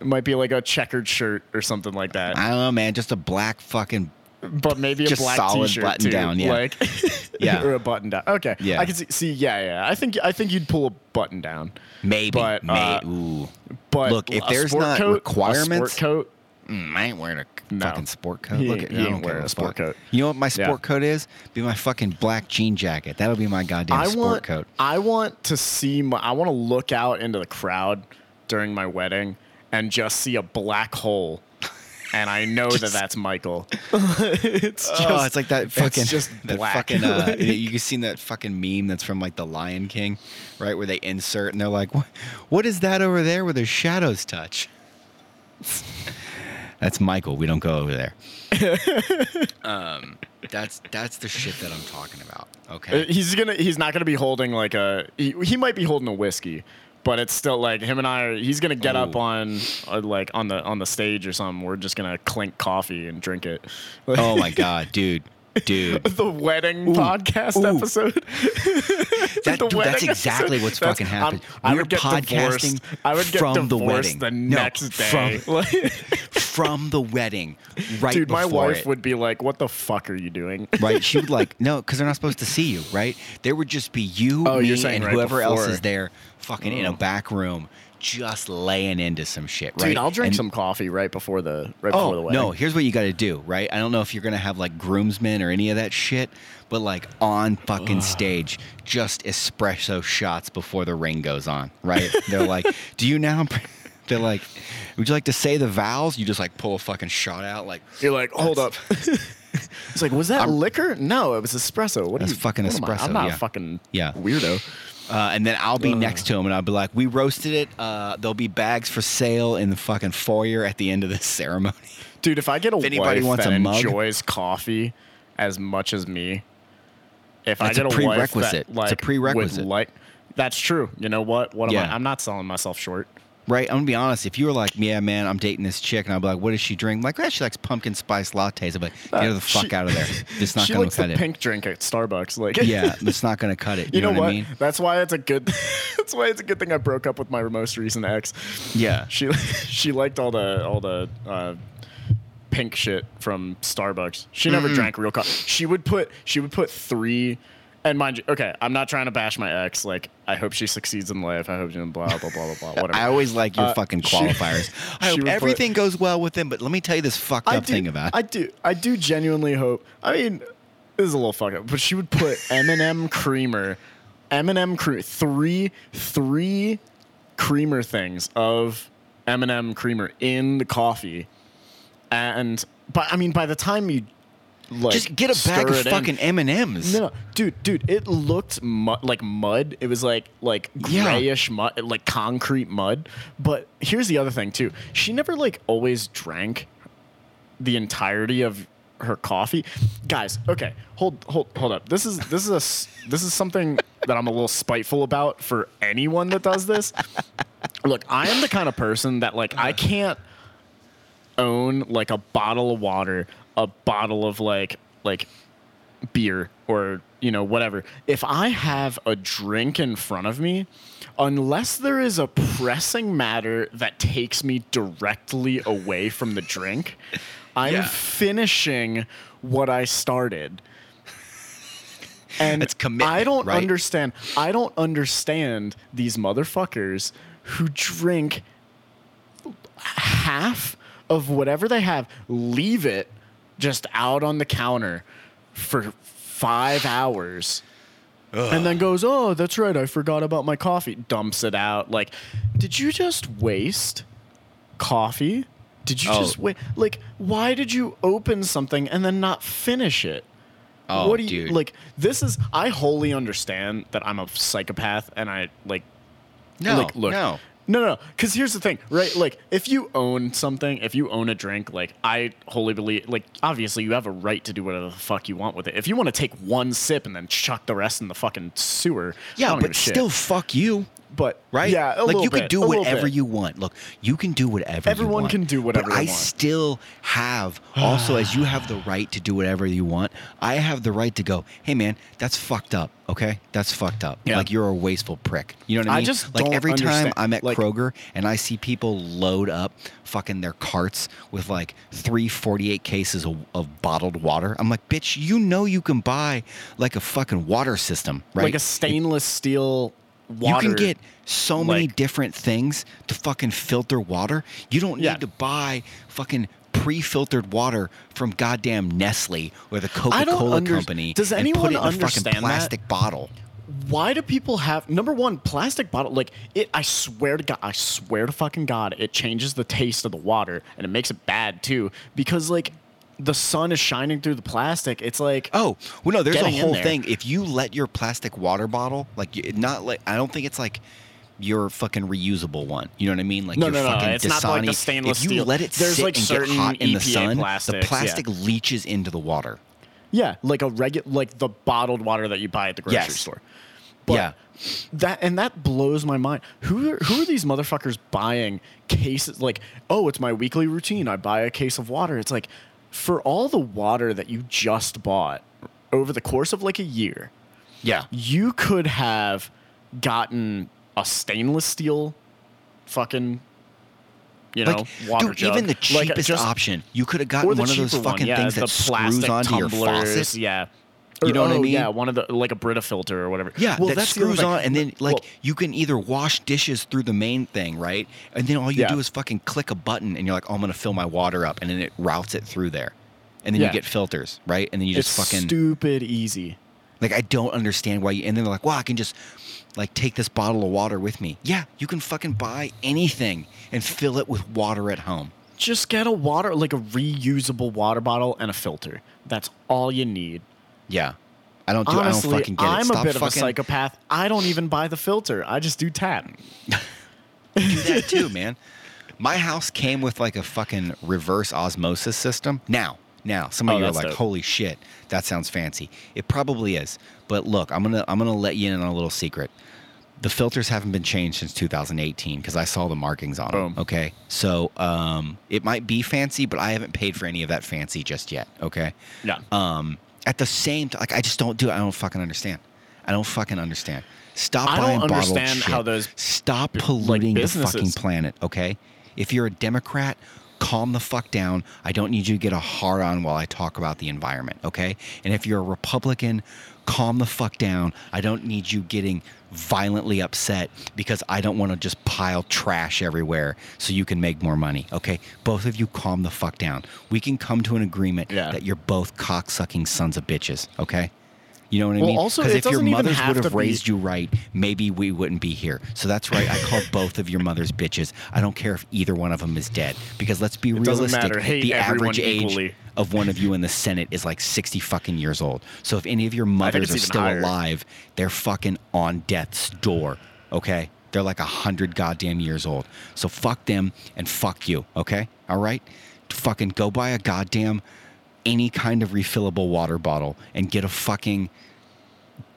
Speaker 1: It might be like a checkered shirt or something like that.
Speaker 2: I don't know, man. Just a black fucking.
Speaker 1: But maybe a black
Speaker 2: solid
Speaker 1: t-shirt
Speaker 2: button
Speaker 1: too,
Speaker 2: down, yeah.
Speaker 1: like
Speaker 2: Yeah.
Speaker 1: or a button down. Okay,
Speaker 2: Yeah.
Speaker 1: I can see. See, yeah, yeah. I think I think you'd pull a button down,
Speaker 2: Maybe.
Speaker 1: But, uh,
Speaker 2: ooh.
Speaker 1: but
Speaker 2: Look, if there's
Speaker 1: sport
Speaker 2: not
Speaker 1: coat, a
Speaker 2: requirements-
Speaker 1: sport coat.
Speaker 2: Mm, I ain't wearing a
Speaker 1: No.
Speaker 2: fucking sport coat.
Speaker 1: He
Speaker 2: Look at I don't
Speaker 1: wearing a sport
Speaker 2: fuck.
Speaker 1: coat.
Speaker 2: You know what my
Speaker 1: Yeah.
Speaker 2: sport coat is? Be my fucking black jean jacket. That'll be my goddamn
Speaker 1: I
Speaker 2: sport
Speaker 1: want.
Speaker 2: coat.
Speaker 1: I want to see. My, I want to look out into the crowd during my wedding and just see a black hole. And I know that that's Michael. it's just,
Speaker 2: oh, it's like that fucking
Speaker 1: it's just
Speaker 2: that
Speaker 1: black.
Speaker 2: fucking uh, you can seen that fucking meme that's from like the Lion King, right? Where they insert and they're like, "What? What is that over there where their shadows touch?" that's Michael. We don't go over there. um, that's that's the shit that I'm talking about.
Speaker 1: Uh,
Speaker 2: Okay.
Speaker 1: He's gonna. He's not gonna be holding like a. He, he might be holding a whiskey, but it's still like him and I. Are, he's gonna get up on uh, like on the on the stage or something. We're just gonna clink coffee and drink it.
Speaker 2: Oh my god, dude, dude.
Speaker 1: the wedding podcast
Speaker 2: Ooh.
Speaker 1: episode.
Speaker 2: That,
Speaker 1: The
Speaker 2: dude, that's exactly what's
Speaker 1: episode.
Speaker 2: fucking
Speaker 1: That's-
Speaker 2: happened.
Speaker 1: I'm- I
Speaker 2: we
Speaker 1: would get
Speaker 2: podcasting
Speaker 1: divorced. I would get
Speaker 2: from the
Speaker 1: divorced
Speaker 2: wedding.
Speaker 1: the
Speaker 2: No,
Speaker 1: next day.
Speaker 2: From,
Speaker 1: Like-
Speaker 2: from the wedding, right
Speaker 1: Dude, my wife
Speaker 2: it.
Speaker 1: would be like, "What the fuck are you doing?"
Speaker 2: right? She would like no, because they're not supposed to see you, right? There would just be you,
Speaker 1: Oh,
Speaker 2: me, and
Speaker 1: right
Speaker 2: whoever else is there, fucking in a
Speaker 1: Oh.
Speaker 2: back room, just laying into some shit, right?
Speaker 1: Dude, I'll drink
Speaker 2: And-
Speaker 1: some coffee right before the right before oh, the
Speaker 2: Oh
Speaker 1: wedding.
Speaker 2: no! Here's what you got to do, right? I don't know if you're gonna have like groomsmen or any of that shit, but like on fucking stage, just espresso shots before the ring goes on, right? They're like, "Do you now?" They're like, "Would you like to say the vows?" You just like pull a fucking shot out, like
Speaker 1: You're like, hold up. it's like, was that liquor? No, it was espresso. What
Speaker 2: That's
Speaker 1: you
Speaker 2: fucking
Speaker 1: what
Speaker 2: espresso,
Speaker 1: I'm not
Speaker 2: yeah.
Speaker 1: a fucking
Speaker 2: Yeah.
Speaker 1: weirdo.
Speaker 2: Uh, and then I'll be next to him, and I'll be like, "We roasted it. Uh, there'll be bags for sale in the fucking foyer at the end of this ceremony."
Speaker 1: Dude, if I get a
Speaker 2: If anybody
Speaker 1: wife
Speaker 2: wants
Speaker 1: that
Speaker 2: a mug-
Speaker 1: enjoys coffee as much as me, if I
Speaker 2: That's a
Speaker 1: get a,
Speaker 2: prerequisite.
Speaker 1: wife
Speaker 2: It's
Speaker 1: that
Speaker 2: a
Speaker 1: like
Speaker 2: prerequisite.
Speaker 1: would like, that's true. You know what? What am
Speaker 2: Yeah.
Speaker 1: I? I'm not selling myself short.
Speaker 2: Right? I'm gonna be honest. If you were like, "Yeah, man, I'm dating this chick," and I'd be like, "What does she drink?" I'm like, "Well, she likes pumpkin spice lattes." I'm like, "Get her the fuck
Speaker 1: Uh, She-
Speaker 2: out of there. It's not gonna cut it."
Speaker 1: pink drink at Starbucks. Like,
Speaker 2: yeah, it's not gonna cut it.
Speaker 1: You,
Speaker 2: You,
Speaker 1: know,
Speaker 2: what,
Speaker 1: what?
Speaker 2: I mean?
Speaker 1: That's why it's a good. that's why it's a good thing I broke up with my most recent ex.
Speaker 2: Yeah.
Speaker 1: She she liked all the all the uh, pink shit from Starbucks. She never
Speaker 2: Mm-hmm.
Speaker 1: drank real coffee. She would put she would put three. And mind you, okay, I'm not trying to bash my ex. Like, I hope she succeeds in life. I hope she blah blah blah blah blah. Whatever.
Speaker 2: I always like your
Speaker 1: Uh,
Speaker 2: fucking
Speaker 1: she-
Speaker 2: qualifiers. I hope
Speaker 1: would put-
Speaker 2: everything goes well with him, but let me tell you this fucked
Speaker 1: I
Speaker 2: up
Speaker 1: do,
Speaker 2: thing about
Speaker 1: I do. I do genuinely hope. I mean, this is a little fuck up, but she would put M&M creamer, M&M cream, three three creamer things of M&M creamer in the coffee, and but I mean, by the time you like
Speaker 2: Just get a bag of fucking M and M's.
Speaker 1: no, no, dude, dude, it looked mu- like mud. It was like like
Speaker 2: Yeah.
Speaker 1: grayish mud, like concrete mud. But here's the other thing too. She never like always drank the entirety of her coffee. Guys, okay, hold hold hold up. This is this is a this is something that I'm a little spiteful about for anyone that does this. Look, I am the kind of person that like I can't own like a bottle of water, a bottle of like like beer or you know whatever. If I have a drink in front of me, unless there is a pressing matter that takes me directly away from the drink, I'm
Speaker 2: Yeah.
Speaker 1: finishing what I started. And
Speaker 2: commitment,
Speaker 1: I don't
Speaker 2: right?
Speaker 1: understand. I don't understand these motherfuckers who drink half of whatever they have, leave it just out on the counter for five hours. And then goes, oh, that's right. I forgot about my coffee. Dumps it out. Like, did you just waste coffee? Did you
Speaker 2: Oh.
Speaker 1: just wait? Like, why did you open something and then not finish it?
Speaker 2: Oh,
Speaker 1: what do you
Speaker 2: dude.
Speaker 1: like? This is. I wholly understand that I'm a psychopath, and I like
Speaker 2: No,
Speaker 1: like, look,
Speaker 2: no.
Speaker 1: No, no. Because here's the thing, right? Like, if you own something, if you own a drink, like I wholly believe, like obviously you have a right to do whatever the fuck you want with it. If you want to take one sip and then chuck the rest in the fucking sewer,
Speaker 2: Yeah, but still, fuck you.
Speaker 1: But
Speaker 2: right?
Speaker 1: Yeah,
Speaker 2: like you could do whatever you want. Look, you can do whatever. you
Speaker 1: Everyone can do whatever
Speaker 2: But I
Speaker 1: want.
Speaker 2: still have also, as you have the right to do whatever you want, I have the right to go. Hey, man, that's fucked up. Okay, that's fucked up.
Speaker 1: Yeah.
Speaker 2: Like you're a wasteful prick. You know what I mean?
Speaker 1: I just
Speaker 2: like every time I'm at
Speaker 1: like-
Speaker 2: Kroger and I see people load up fucking their carts with like three 48 cases of, of bottled water. I'm like, bitch, you know you can buy like a fucking water system, right?
Speaker 1: like a stainless steel water.
Speaker 2: You can get so many different things to fucking filter water. You don't need
Speaker 1: Yeah.
Speaker 2: to buy fucking pre-filtered water from goddamn Nestle or the Coca-Cola
Speaker 1: under-
Speaker 2: company
Speaker 1: Does
Speaker 2: and
Speaker 1: anyone
Speaker 2: put it in a fucking
Speaker 1: understand that?
Speaker 2: plastic bottle.
Speaker 1: why do people have number one plastic bottle like it i swear to god i swear to fucking god it changes the taste of the water and it makes it bad too because like the sun is shining through the plastic it's like
Speaker 2: Oh, well, no, there's a whole
Speaker 1: there.
Speaker 2: thing. If you let your plastic water bottle, like, not like, I don't think it's like your fucking reusable one. You know what I mean? Like
Speaker 1: No,
Speaker 2: your
Speaker 1: no, no,
Speaker 2: fucking
Speaker 1: it's not like the
Speaker 2: Dasani.
Speaker 1: stainless
Speaker 2: If you
Speaker 1: steel.
Speaker 2: let it
Speaker 1: There's,
Speaker 2: sit
Speaker 1: like,
Speaker 2: and get hot in the
Speaker 1: EPA
Speaker 2: sun, the
Speaker 1: plastics, yeah.
Speaker 2: plastic leaches into the water.
Speaker 1: yeah like a regular like the bottled water that you buy at the grocery
Speaker 2: Yes.
Speaker 1: store But
Speaker 2: yeah.
Speaker 1: that and that blows my mind. Who are, who are these motherfuckers buying cases? Like, oh, it's my weekly routine. I buy a case of water. It's like, for all the water that you just bought over the course of like a year,
Speaker 2: Yeah.
Speaker 1: you could have gotten a stainless steel, fucking, you know,
Speaker 2: like,
Speaker 1: water
Speaker 2: dude,
Speaker 1: jug.
Speaker 2: even the
Speaker 1: Like,
Speaker 2: cheapest
Speaker 1: just-
Speaker 2: option, you could have gotten one of those
Speaker 1: cheaper one,
Speaker 2: fucking
Speaker 1: yeah,
Speaker 2: things that screws
Speaker 1: plastic
Speaker 2: onto your faucet.
Speaker 1: Yeah.
Speaker 2: You know what I
Speaker 1: oh,
Speaker 2: mean?
Speaker 1: Yeah, one of the like a Brita filter or whatever.
Speaker 2: Yeah,
Speaker 1: well,
Speaker 2: that
Speaker 1: that's
Speaker 2: screws on, and then like
Speaker 1: Well,
Speaker 2: you can either wash dishes through the main thing, right? And then all you
Speaker 1: Yeah.
Speaker 2: do is fucking click a button, and you're like, "Oh, I'm gonna fill my water up," and then it routes it through there, and then
Speaker 1: Yeah.
Speaker 2: you get filters, right? And then you
Speaker 1: it's
Speaker 2: just fucking
Speaker 1: stupid easy.
Speaker 2: like I don't understand why. You, and then they're like, "Well, I can just like take this bottle of water with me." Yeah, you can fucking buy anything and fill it with water at home.
Speaker 1: Just get a water, like a reusable water bottle and a filter. That's all you need.
Speaker 2: Yeah, I don't do.
Speaker 1: Honestly,
Speaker 2: I don't fucking get it.
Speaker 1: I'm
Speaker 2: Stop
Speaker 1: a bit of a
Speaker 2: fucking-
Speaker 1: psychopath. I don't even buy the filter. I just do tap.
Speaker 2: do that too, man. My house came with like a fucking reverse osmosis system. Now, now, some of
Speaker 1: Oh,
Speaker 2: you are like,
Speaker 1: dope.
Speaker 2: "Holy shit, that sounds fancy." It probably is, but look, I'm gonna I'm gonna let you in on a little secret. The filters haven't been changed since 2018 because I saw the markings on them. Okay, so um, it might be fancy, but I haven't paid for any of that fancy just yet. Okay.
Speaker 1: Yeah.
Speaker 2: Um, at the same time, like I just don't do it. I don't fucking understand. I don't fucking understand. Stop
Speaker 1: I don't
Speaker 2: buying bottled
Speaker 1: understand
Speaker 2: shit.
Speaker 1: how those
Speaker 2: Stop
Speaker 1: b- like,
Speaker 2: polluting the fucking planet. Okay. If you're a Democrat, calm the fuck down. I don't need you to get a hard on while I talk about the environment. Okay. And if you're a Republican, calm the fuck down. I don't need you getting violently upset because I don't want to just pile trash everywhere so you can make more money. Okay. Both of you calm the fuck down. We can come to an agreement
Speaker 1: Yeah.
Speaker 2: that you're both cocksucking sons of bitches. Okay. You know what I mean?
Speaker 1: also,
Speaker 2: Because if your mothers would have
Speaker 1: to be-
Speaker 2: raised you right, maybe we wouldn't be here. So that's right. I called both of your mothers bitches. I don't care if either one of them is dead. Because let's be
Speaker 1: doesn't
Speaker 2: realistic. the average age
Speaker 1: equally.
Speaker 2: Of one of you in the Senate is like 60 fucking years old. So if any of your mothers are still
Speaker 1: higher.
Speaker 2: alive, they're fucking on death's door. Okay? They're like a hundred goddamn years old. So fuck them and fuck you. Okay? All right? Fucking go buy a goddamn any kind of refillable water bottle and get a fucking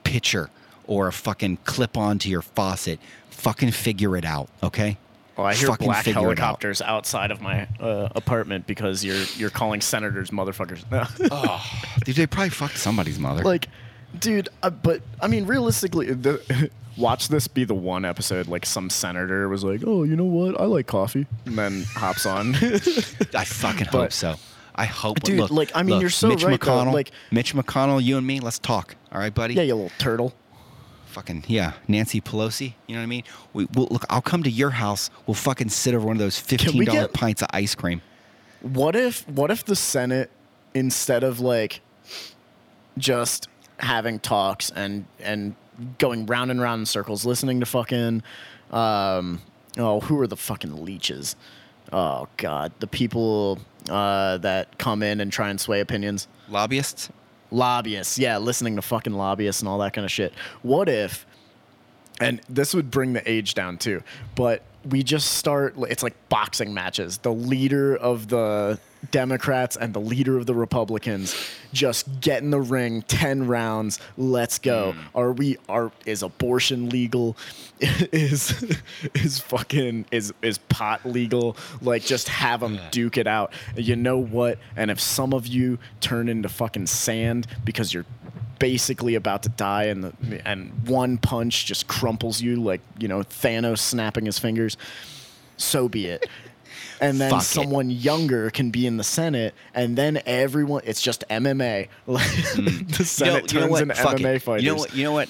Speaker 2: pitcher or a fucking clip onto your faucet. Fucking figure it out, okay?
Speaker 1: Well, I hear black
Speaker 2: out.
Speaker 1: helicopters outside of my uh, apartment because you're you're calling senators motherfuckers.
Speaker 2: Dude, they probably fucked somebody's mother.
Speaker 1: like, dude, uh, but I mean, realistically, the, watch this be the one episode like some senator was like, "Oh, you know what? I like coffee," and then hops on.
Speaker 2: I fucking hope so. I hope.
Speaker 1: Dude,
Speaker 2: look,
Speaker 1: like, I mean,
Speaker 2: look,
Speaker 1: you're so
Speaker 2: Mitch
Speaker 1: right, though,
Speaker 2: McConnell,
Speaker 1: like-
Speaker 2: Mitch McConnell, you and me, let's talk. All right, buddy.
Speaker 1: yeah, you little turtle.
Speaker 2: Fucking yeah, Nancy Pelosi. You know what I mean? We we'll, look. I'll come to your house. We'll fucking sit over one of those fifteen dollar pints of ice cream.
Speaker 1: What if what if the Senate instead of like just having talks and and going round and round in circles, listening to fucking um oh who are the fucking leeches? Oh god, the people uh, that come in and try and sway opinions.
Speaker 2: Lobbyists.
Speaker 1: Lobbyists, yeah, listening to fucking lobbyists and all that kind of shit. What if and this would bring the age down too. But we just start. It's like boxing matches. The leader of the Democrats and the leader of the Republicans just get in the ring 10 rounds let's go.
Speaker 2: Hmm.
Speaker 1: are we are is abortion legal? Is is fucking is is pot legal? Like just have them duke it out. You know what? And if some of you turn into fucking sand because you're basically about to die and the, and one punch just crumples you like you know Thanos snapping his fingers so be it and then
Speaker 2: Fuck it.
Speaker 1: someone younger can be in the Senate, and then everyone. It's just MMA. the Senate turns into
Speaker 2: Fuck
Speaker 1: MMA
Speaker 2: it.
Speaker 1: fighters.
Speaker 2: You know what? You know what?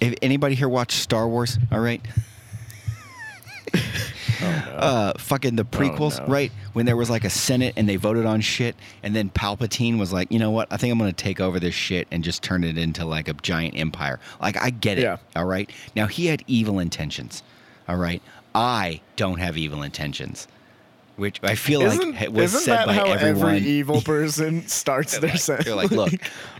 Speaker 2: If anybody here watched Star Wars, all right. Uh, fucking the prequels,
Speaker 1: Oh, no.
Speaker 2: right? When there was like a Senate and they voted on shit, and then Palpatine was like, you know what? I think I'm gonna take over this shit and just turn it into like a giant empire. Like I get it,
Speaker 1: Yeah.
Speaker 2: all right. Now he had evil intentions, all right. I don't have evil intentions, which I feel
Speaker 1: Isn't,
Speaker 2: like was
Speaker 1: isn't
Speaker 2: said
Speaker 1: that
Speaker 2: by
Speaker 1: how
Speaker 2: everyone.
Speaker 1: every evil person starts their
Speaker 2: like,
Speaker 1: sentence?
Speaker 2: They're like, look,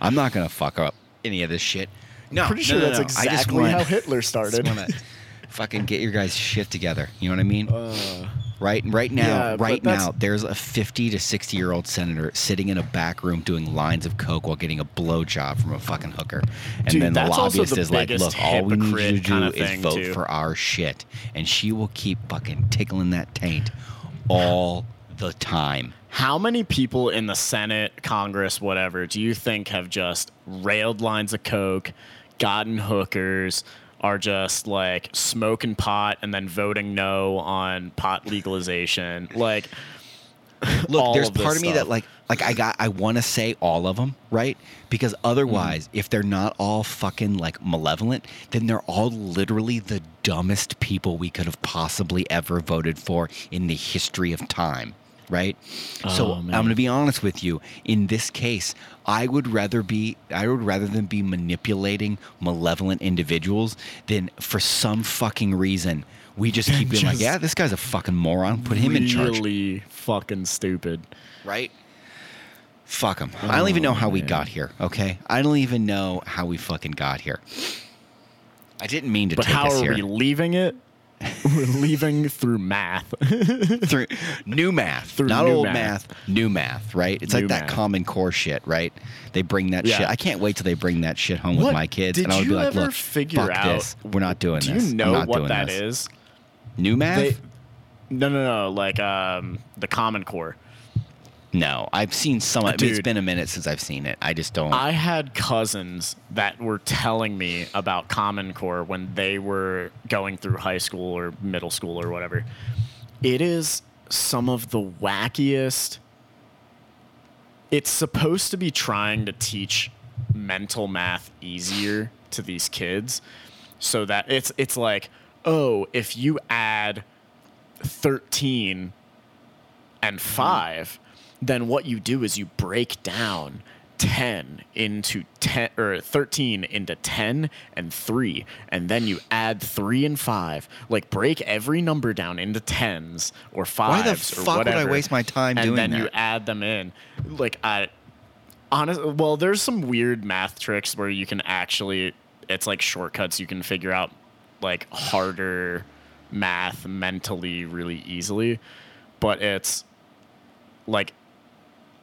Speaker 2: I'm not gonna fuck up any of this shit. No, I'm
Speaker 1: pretty
Speaker 2: no,
Speaker 1: sure
Speaker 2: no,
Speaker 1: that's
Speaker 2: no. I just
Speaker 1: exactly
Speaker 2: want-
Speaker 1: how Hitler started.
Speaker 2: Just wanna fucking get your guys' shit together. You know what I mean?
Speaker 1: Uh,
Speaker 2: right, right now,
Speaker 1: yeah,
Speaker 2: right now, there's a 50 to 60 year old senator sitting in a back room doing lines of coke while getting a blowjob from a fucking hooker, and
Speaker 1: Dude,
Speaker 2: then the lobbyist
Speaker 1: the
Speaker 2: is like, "Look, all we need you to do is vote
Speaker 1: too.
Speaker 2: for our shit," and she will keep fucking tickling that taint all the time.
Speaker 1: How many people in the Senate, Congress, whatever, do you think have just railed lines of coke, gotten hookers, are just like smoking pot and then voting no on pot legalization? Like,
Speaker 2: Look, there's part of me that like like I got I want to say all of them, right? Because otherwise,
Speaker 1: Mm-hmm.
Speaker 2: if they're not all fucking like malevolent, then they're all literally the dumbest people we could have possibly ever voted for in the history of time, right? so
Speaker 1: Oh,
Speaker 2: I'm going to be honest with you. In this case, I would rather be I would rather than be manipulating malevolent individuals than for some fucking reason we just keep being like, yeah, this guy's a fucking moron. Put him in charge
Speaker 1: really fucking stupid.
Speaker 2: right? Fuck them. I don't oh, even know how we got here. Okay, I don't even know how we fucking got here. I didn't mean to
Speaker 1: But
Speaker 2: take
Speaker 1: how are
Speaker 2: here.
Speaker 1: we leaving it? We're leaving through math.
Speaker 2: through new math,
Speaker 1: Through
Speaker 2: not old
Speaker 1: math.
Speaker 2: math. new math, right? It's
Speaker 1: New
Speaker 2: like that
Speaker 1: math.
Speaker 2: Common Core shit, right? They bring that
Speaker 1: Yeah.
Speaker 2: shit. I can't wait till they bring that shit home with my kids,
Speaker 1: did
Speaker 2: and I'll
Speaker 1: you
Speaker 2: be like, "Look,
Speaker 1: figure out-
Speaker 2: this. We're not doing
Speaker 1: Do
Speaker 2: this.
Speaker 1: you know what that
Speaker 2: this."
Speaker 1: is?
Speaker 2: New math?
Speaker 1: They, no, no, no. Like um, the Common Core.
Speaker 2: no, I've seen some. Mean, it's
Speaker 1: Dude.
Speaker 2: been a minute since I've seen it. I just don't.
Speaker 1: I had cousins that were telling me about Common Core when they were going through high school or middle school or whatever. It is some of the wackiest. It's supposed to be trying to teach mental math easier to these kids so that it's it's like, "Oh, if you add 13 and mm-hmm. 5, then what you do is you break down 10 into 10 or 13 into 10 and 3 and then you add 3 and 5 like break every number down into 10s or 5s
Speaker 2: Why the fuck would I waste my time doing that?
Speaker 1: and
Speaker 2: doing
Speaker 1: then you add them in. Like i honest well there's some weird math tricks where you can actually it's like shortcuts you can figure out like harder math mentally really easily but it's like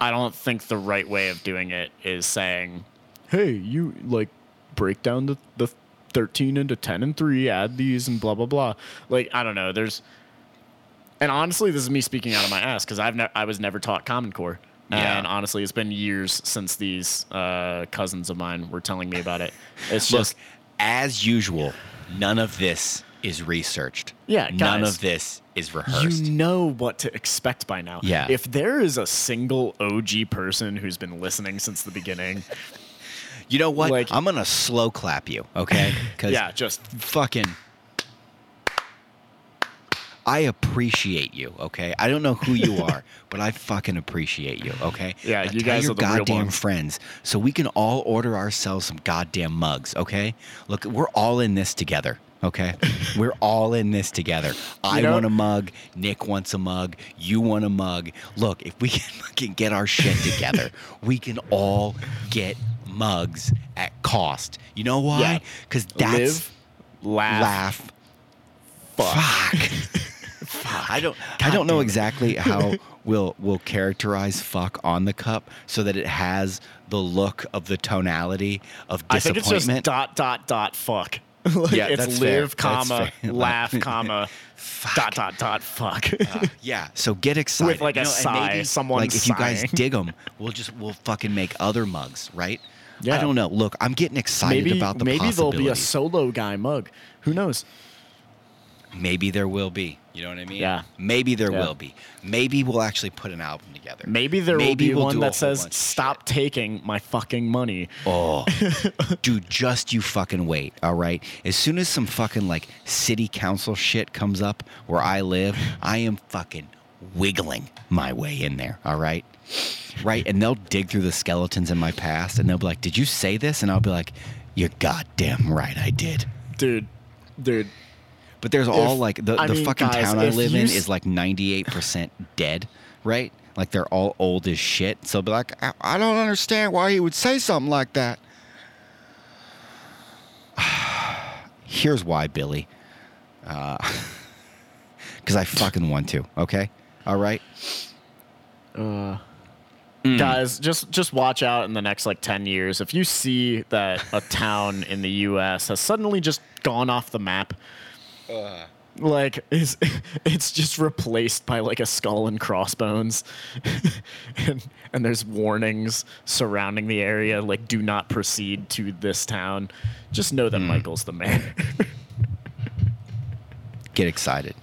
Speaker 1: i don't think the right way of doing it is saying hey you like break down the, the 13 into 10 and 3 add these and blah blah blah. Like i don't know there's and honestly this is me speaking out of my ass because i've ne- i was never taught common core.
Speaker 2: Yeah.
Speaker 1: and honestly it's been years since these uh, cousins of mine were telling me about it. It's
Speaker 2: Look,
Speaker 1: just
Speaker 2: as usual, none of this is researched.
Speaker 1: Yeah,
Speaker 2: none of this is rehearsed.
Speaker 1: You know what to expect by now.
Speaker 2: Yeah.
Speaker 1: If there is a single OG person who's been listening since the beginning,
Speaker 2: You know what?
Speaker 1: Like-
Speaker 2: I'm gonna slow clap you, okay?
Speaker 1: Yeah, just
Speaker 2: fucking. I appreciate you, okay? I don't know who you are, but I fucking appreciate you, okay?
Speaker 1: Yeah,
Speaker 2: Now
Speaker 1: you guys
Speaker 2: your
Speaker 1: are the real
Speaker 2: goddamn
Speaker 1: ones.
Speaker 2: friends, so we can all order ourselves some goddamn mugs, okay? Look, we're all in this together, okay? we're all in this together. I
Speaker 1: know-
Speaker 2: want a mug. Nick wants a mug. You want a mug. Look, if we can fucking get our shit together, we can all get mugs at cost. You know why?
Speaker 1: Yeah.
Speaker 2: Because that's
Speaker 1: live, laugh,
Speaker 2: laugh.
Speaker 1: fuck.
Speaker 2: Fuck. I don't I don't know exactly how we'll we'll characterize fuck on the cup so that it has the look of the tonality of disappointment.
Speaker 1: I think it's just dot dot dot fuck. like
Speaker 2: Yeah,
Speaker 1: it's
Speaker 2: fair.
Speaker 1: live,
Speaker 2: That's
Speaker 1: comma,
Speaker 2: fair.
Speaker 1: laugh, comma, dot dot dot fuck.
Speaker 2: Uh, yeah, so get excited with
Speaker 1: like a
Speaker 2: know,
Speaker 1: sigh,
Speaker 2: maybe,
Speaker 1: someone
Speaker 2: like if you guys dig them, we'll just we'll fucking make other mugs, right?
Speaker 1: Yeah.
Speaker 2: I don't know. Look, I'm getting excited
Speaker 1: maybe
Speaker 2: about the
Speaker 1: maybe there'll be a solo guy mug. Who knows?
Speaker 2: Maybe there will be. You know what I mean?
Speaker 1: Yeah.
Speaker 2: Maybe there
Speaker 1: Yeah.
Speaker 2: will be. Maybe we'll actually put an album together.
Speaker 1: Maybe there will be
Speaker 2: we'll
Speaker 1: one that says "Stop taking my fucking money."
Speaker 2: Oh, dude, just you fucking wait, all right? As soon as some fucking like city council shit comes up where I live, I am fucking wiggling my way in there, all right? Right? And they'll dig through the skeletons in my past and they'll be like, Did you say this? And I'll be like, You're goddamn right, I did.
Speaker 1: Dude, dude,
Speaker 2: But there's all
Speaker 1: If-
Speaker 2: like the,
Speaker 1: I
Speaker 2: the
Speaker 1: mean,
Speaker 2: fucking
Speaker 1: guys,
Speaker 2: town I live in
Speaker 1: s-
Speaker 2: is like 98% dead, right? Like they're all old as shit. So be like, I, I don't understand why he would say something like that. Here's why, Billy. Because I fucking want to, okay? All right?
Speaker 1: uh,
Speaker 2: Mm.
Speaker 1: guys, just just watch out in the next like ten years. If you see that a town in the U.S. has suddenly just gone off the map, Uh. like is it's just replaced by like a skull and crossbones, and and there's warnings surrounding the area like do not proceed to this town. Just know that hmm. Michael's the mayor.
Speaker 2: Get excited.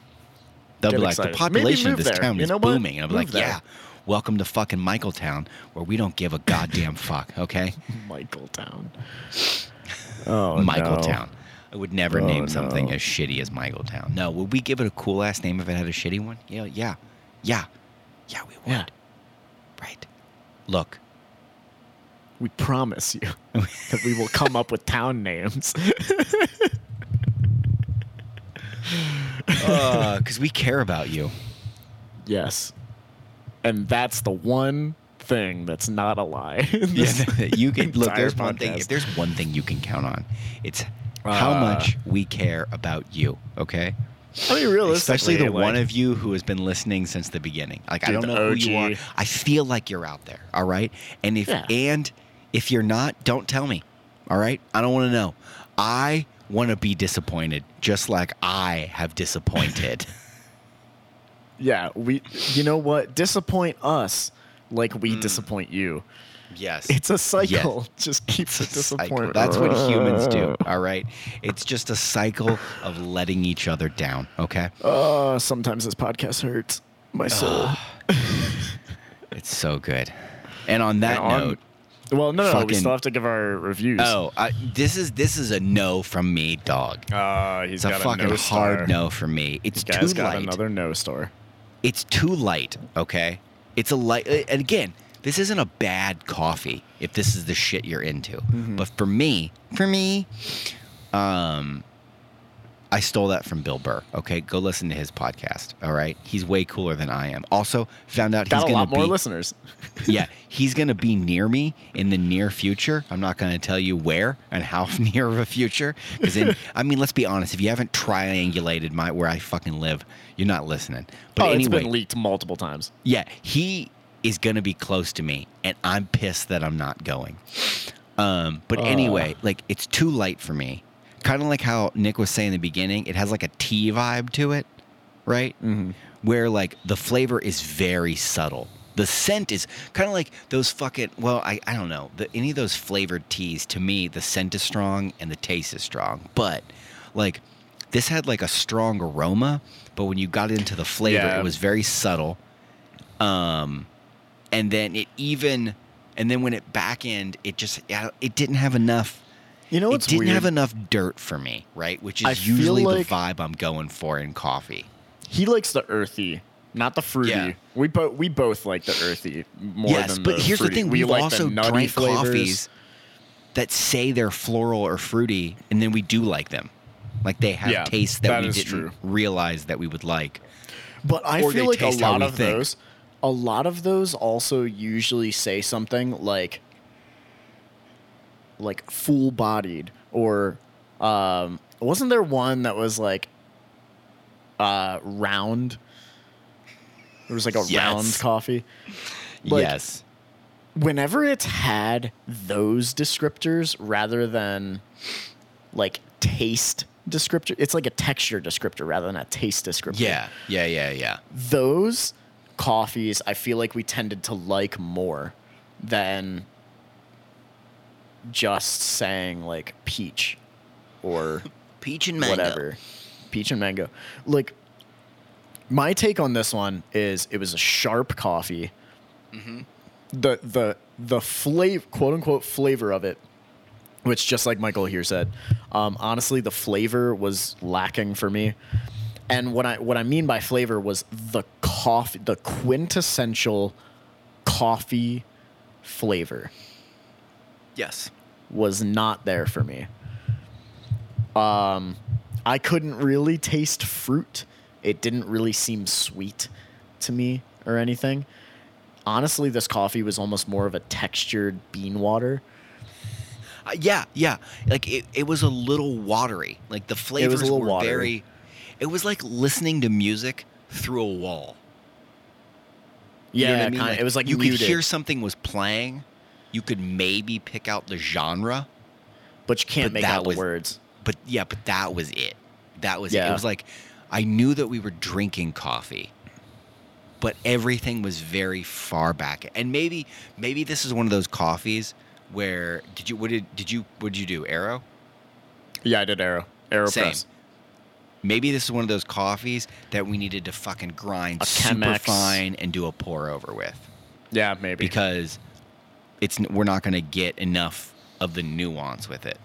Speaker 2: They'll
Speaker 1: Get
Speaker 2: be like,
Speaker 1: excited.
Speaker 2: the population of this
Speaker 1: there.
Speaker 2: town
Speaker 1: You
Speaker 2: is booming. And I'll be
Speaker 1: Move
Speaker 2: like,
Speaker 1: there.
Speaker 2: yeah, welcome to fucking Michaeltown, where we don't give a goddamn fuck, okay?
Speaker 1: Michael Town. Oh,
Speaker 2: Michaeltown. I would never
Speaker 1: Oh,
Speaker 2: name something
Speaker 1: no.
Speaker 2: as shitty as Michaeltown. No, would we give it a cool ass name if it had a shitty one? Yeah, yeah, yeah, yeah. We would.
Speaker 1: Yeah.
Speaker 2: Right. Look,
Speaker 1: We promise you that we will come up with town names.
Speaker 2: Uh, because we care about you.
Speaker 1: yes. And that's the one thing that's not a lie.
Speaker 2: Yeah, you can look. There's one thing. If there's one thing you can count on, it's how
Speaker 1: Uh,
Speaker 2: much we care about you. Okay.
Speaker 1: I mean, realistically,
Speaker 2: Especially the
Speaker 1: like,
Speaker 2: one of you who has been listening since the beginning. Like I don't know who you are. I feel like you're out there. All right. And if
Speaker 1: Yeah.
Speaker 2: and if you're not, don't tell me. All right. I don't want to know. I want to be disappointed, just like I have disappointed.
Speaker 1: Yeah, we. You know what? Disappoint us like we disappoint you.
Speaker 2: Yes.
Speaker 1: It's a cycle. Just keep the
Speaker 2: It's a
Speaker 1: disappointment.
Speaker 2: That's what humans do. All right. It's just a cycle of letting each other down. Okay.
Speaker 1: Uh, sometimes this podcast hurts my soul.
Speaker 2: It's so good. And on that
Speaker 1: And on-
Speaker 2: note,
Speaker 1: well, no, no, we still have to give our reviews.
Speaker 2: oh, I, this is this is a no from me, dog.
Speaker 1: uh, he's
Speaker 2: It's a
Speaker 1: got
Speaker 2: fucking
Speaker 1: no
Speaker 2: hard no for me. It's too
Speaker 1: got
Speaker 2: light.
Speaker 1: another no star.
Speaker 2: It's too light. Okay. It's a light. uh, And again, this isn't a bad coffee if this is the shit you're into.
Speaker 1: Mm-hmm.
Speaker 2: But for me, for me, um, I stole that from Bill Burr. Okay, go listen to his podcast. All right, he's way cooler than I am. Also, found out
Speaker 1: Got
Speaker 2: he's
Speaker 1: a
Speaker 2: gonna
Speaker 1: lot more
Speaker 2: be
Speaker 1: listeners.
Speaker 2: yeah, he's going to be near me in the near future. I'm not going to tell you where and how near of a future. Because, then I mean, let's be honest. If you haven't triangulated my where I fucking live, you're not listening. But
Speaker 1: oh,
Speaker 2: anyway,
Speaker 1: it's been leaked multiple times.
Speaker 2: yeah, he is going to be close to me, and I'm pissed that I'm not going. Um, but
Speaker 1: Uh.
Speaker 2: anyway, like it's too light for me. Kind of like how Nick was saying in the beginning, it has like a tea vibe to it, right?
Speaker 1: Mm-hmm.
Speaker 2: Where like the flavor is very subtle. The scent is kind of like those fucking. Well, I, I don't know. The, any of those flavored teas, to me, the scent is strong and the taste is strong. But like this had like a strong aroma, but when you got into the flavor,
Speaker 1: Yeah.
Speaker 2: it was very subtle. Um, and then it even, and then when it back end, it just it didn't have enough.
Speaker 1: You know
Speaker 2: it didn't
Speaker 1: weird?
Speaker 2: have enough dirt for me, right? Which is
Speaker 1: I
Speaker 2: usually
Speaker 1: like-
Speaker 2: the vibe I'm going for in coffee.
Speaker 1: He likes the earthy, not the fruity.
Speaker 2: Yeah.
Speaker 1: We both we both like the earthy more
Speaker 2: yes,
Speaker 1: than
Speaker 2: but
Speaker 1: the
Speaker 2: here's
Speaker 1: fruity.
Speaker 2: the thing:
Speaker 1: we
Speaker 2: we've
Speaker 1: like
Speaker 2: also drank
Speaker 1: flavors.
Speaker 2: coffees that say they're floral or fruity, and then we do like them. Like they have
Speaker 1: Yeah,
Speaker 2: tastes that,
Speaker 1: that
Speaker 2: we didn't
Speaker 1: true.
Speaker 2: realize that we would like.
Speaker 1: But I
Speaker 2: Or
Speaker 1: feel like a lot of
Speaker 2: think.
Speaker 1: those, a lot of those also usually say something like, like full bodied or, um, wasn't there one that was like, uh, round? There was like a
Speaker 2: Yes.
Speaker 1: round coffee. Like,
Speaker 2: yes.
Speaker 1: Whenever it's had those descriptors rather than like taste descriptor, it's like a texture descriptor rather than a taste descriptor.
Speaker 2: Yeah. Yeah. Yeah. Yeah.
Speaker 1: Those coffees I feel like we tended to like more than just saying like peach or
Speaker 2: Peach and mango.
Speaker 1: whatever. Peach and mango. Like my take on this one is it was a sharp coffee.
Speaker 2: Mm-hmm.
Speaker 1: The the the flavor quote unquote flavor of it, which just like Michael here said, um, honestly the flavor was lacking for me. And what I what I mean by flavor was the coffee the quintessential coffee flavor
Speaker 2: Yes.
Speaker 1: was not there for me. Um, I couldn't really taste fruit. It didn't really seem sweet to me or anything. Honestly, this coffee was almost more of a textured bean water.
Speaker 2: Uh, yeah, yeah. Like it, it was a little watery. Like the flavors
Speaker 1: little
Speaker 2: were
Speaker 1: watery.
Speaker 2: very. It was like listening to music through a wall. You know
Speaker 1: Yeah,
Speaker 2: I mean?
Speaker 1: kinda- it was like
Speaker 2: you
Speaker 1: muted,
Speaker 2: could hear something was playing. You could maybe pick out the genre,
Speaker 1: but you can't
Speaker 2: but
Speaker 1: make out
Speaker 2: was-
Speaker 1: the words.
Speaker 2: but yeah, but that was it. That was it. It was like I knew that we were drinking coffee, but everything was very far back. And maybe maybe this is one of those coffees where did you what did did you what did you do? Aero?
Speaker 1: Yeah, I did Aero. Aero
Speaker 2: Same.
Speaker 1: Press.
Speaker 2: Maybe this is one of those coffees that we needed to fucking grind
Speaker 1: A
Speaker 2: super
Speaker 1: Chemex.
Speaker 2: fine and do a pour over with
Speaker 1: Yeah, maybe.
Speaker 2: because it's we're not going to get enough of the nuance with it.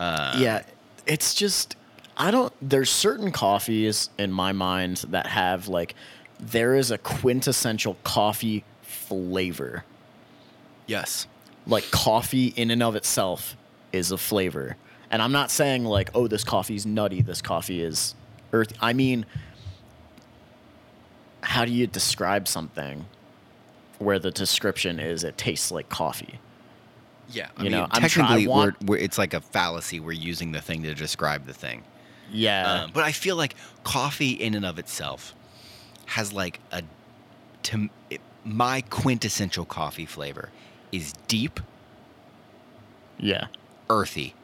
Speaker 2: Uh,
Speaker 1: yeah, it's just I don't. There's certain coffees in my mind that have like there is a quintessential coffee flavor.
Speaker 2: Yes.
Speaker 1: Like coffee in and of itself is a flavor, and I'm not saying like oh this coffee's nutty, this coffee is earthy. I mean, how do you describe something where the description is it tastes like coffee?
Speaker 2: Yeah. I
Speaker 1: You
Speaker 2: mean,
Speaker 1: know, I'm try- I
Speaker 2: technically,
Speaker 1: want-
Speaker 2: we're, we're, it's like a fallacy. We're using the thing to describe the thing.
Speaker 1: Yeah,
Speaker 2: Um, but I feel like coffee in and of itself has like a to it, my quintessential coffee flavor is deep,
Speaker 1: yeah.
Speaker 2: earthy.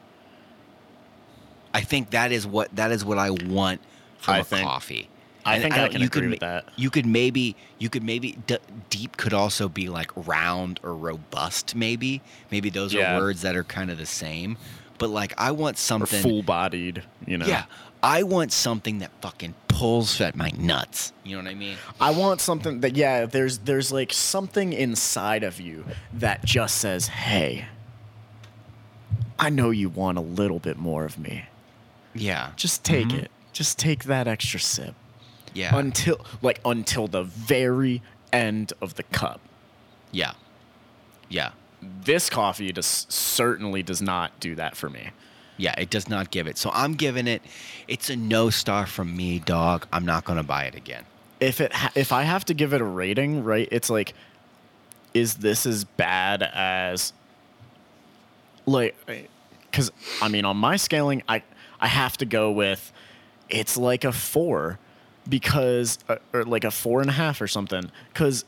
Speaker 2: I think that is what that is what I want from
Speaker 1: I
Speaker 2: a
Speaker 1: think-
Speaker 2: coffee.
Speaker 1: I
Speaker 2: And
Speaker 1: think I
Speaker 2: don't-
Speaker 1: can
Speaker 2: you
Speaker 1: agree
Speaker 2: could,
Speaker 1: with that.
Speaker 2: You could maybe you could maybe d- deep could also be like round or robust. Maybe maybe those
Speaker 1: Yeah.
Speaker 2: are words that are kind of the same. But like I want something.
Speaker 1: full bodied, you know.
Speaker 2: Yeah, I want something that fucking pulls at my nuts. You know what I mean?
Speaker 1: I want something that yeah, there's there's like something inside of you that just says, "Hey, I know you want a little bit more of me.
Speaker 2: Yeah,
Speaker 1: Just take mm-hmm. it. Just take that extra sip
Speaker 2: yeah,
Speaker 1: until like until the very end of the cup."
Speaker 2: yeah, yeah,
Speaker 1: This coffee just certainly does not do that for me.
Speaker 2: yeah. It does not give it. So I'm giving it. It's a no star from me, dog. I'm not gonna buy it again.
Speaker 1: if it ha- if I have to give it a rating, right? It's like, is this as bad as like, because I mean, on my scaling, I I have to go with it's like a four because uh, or like a four and a half or something. Because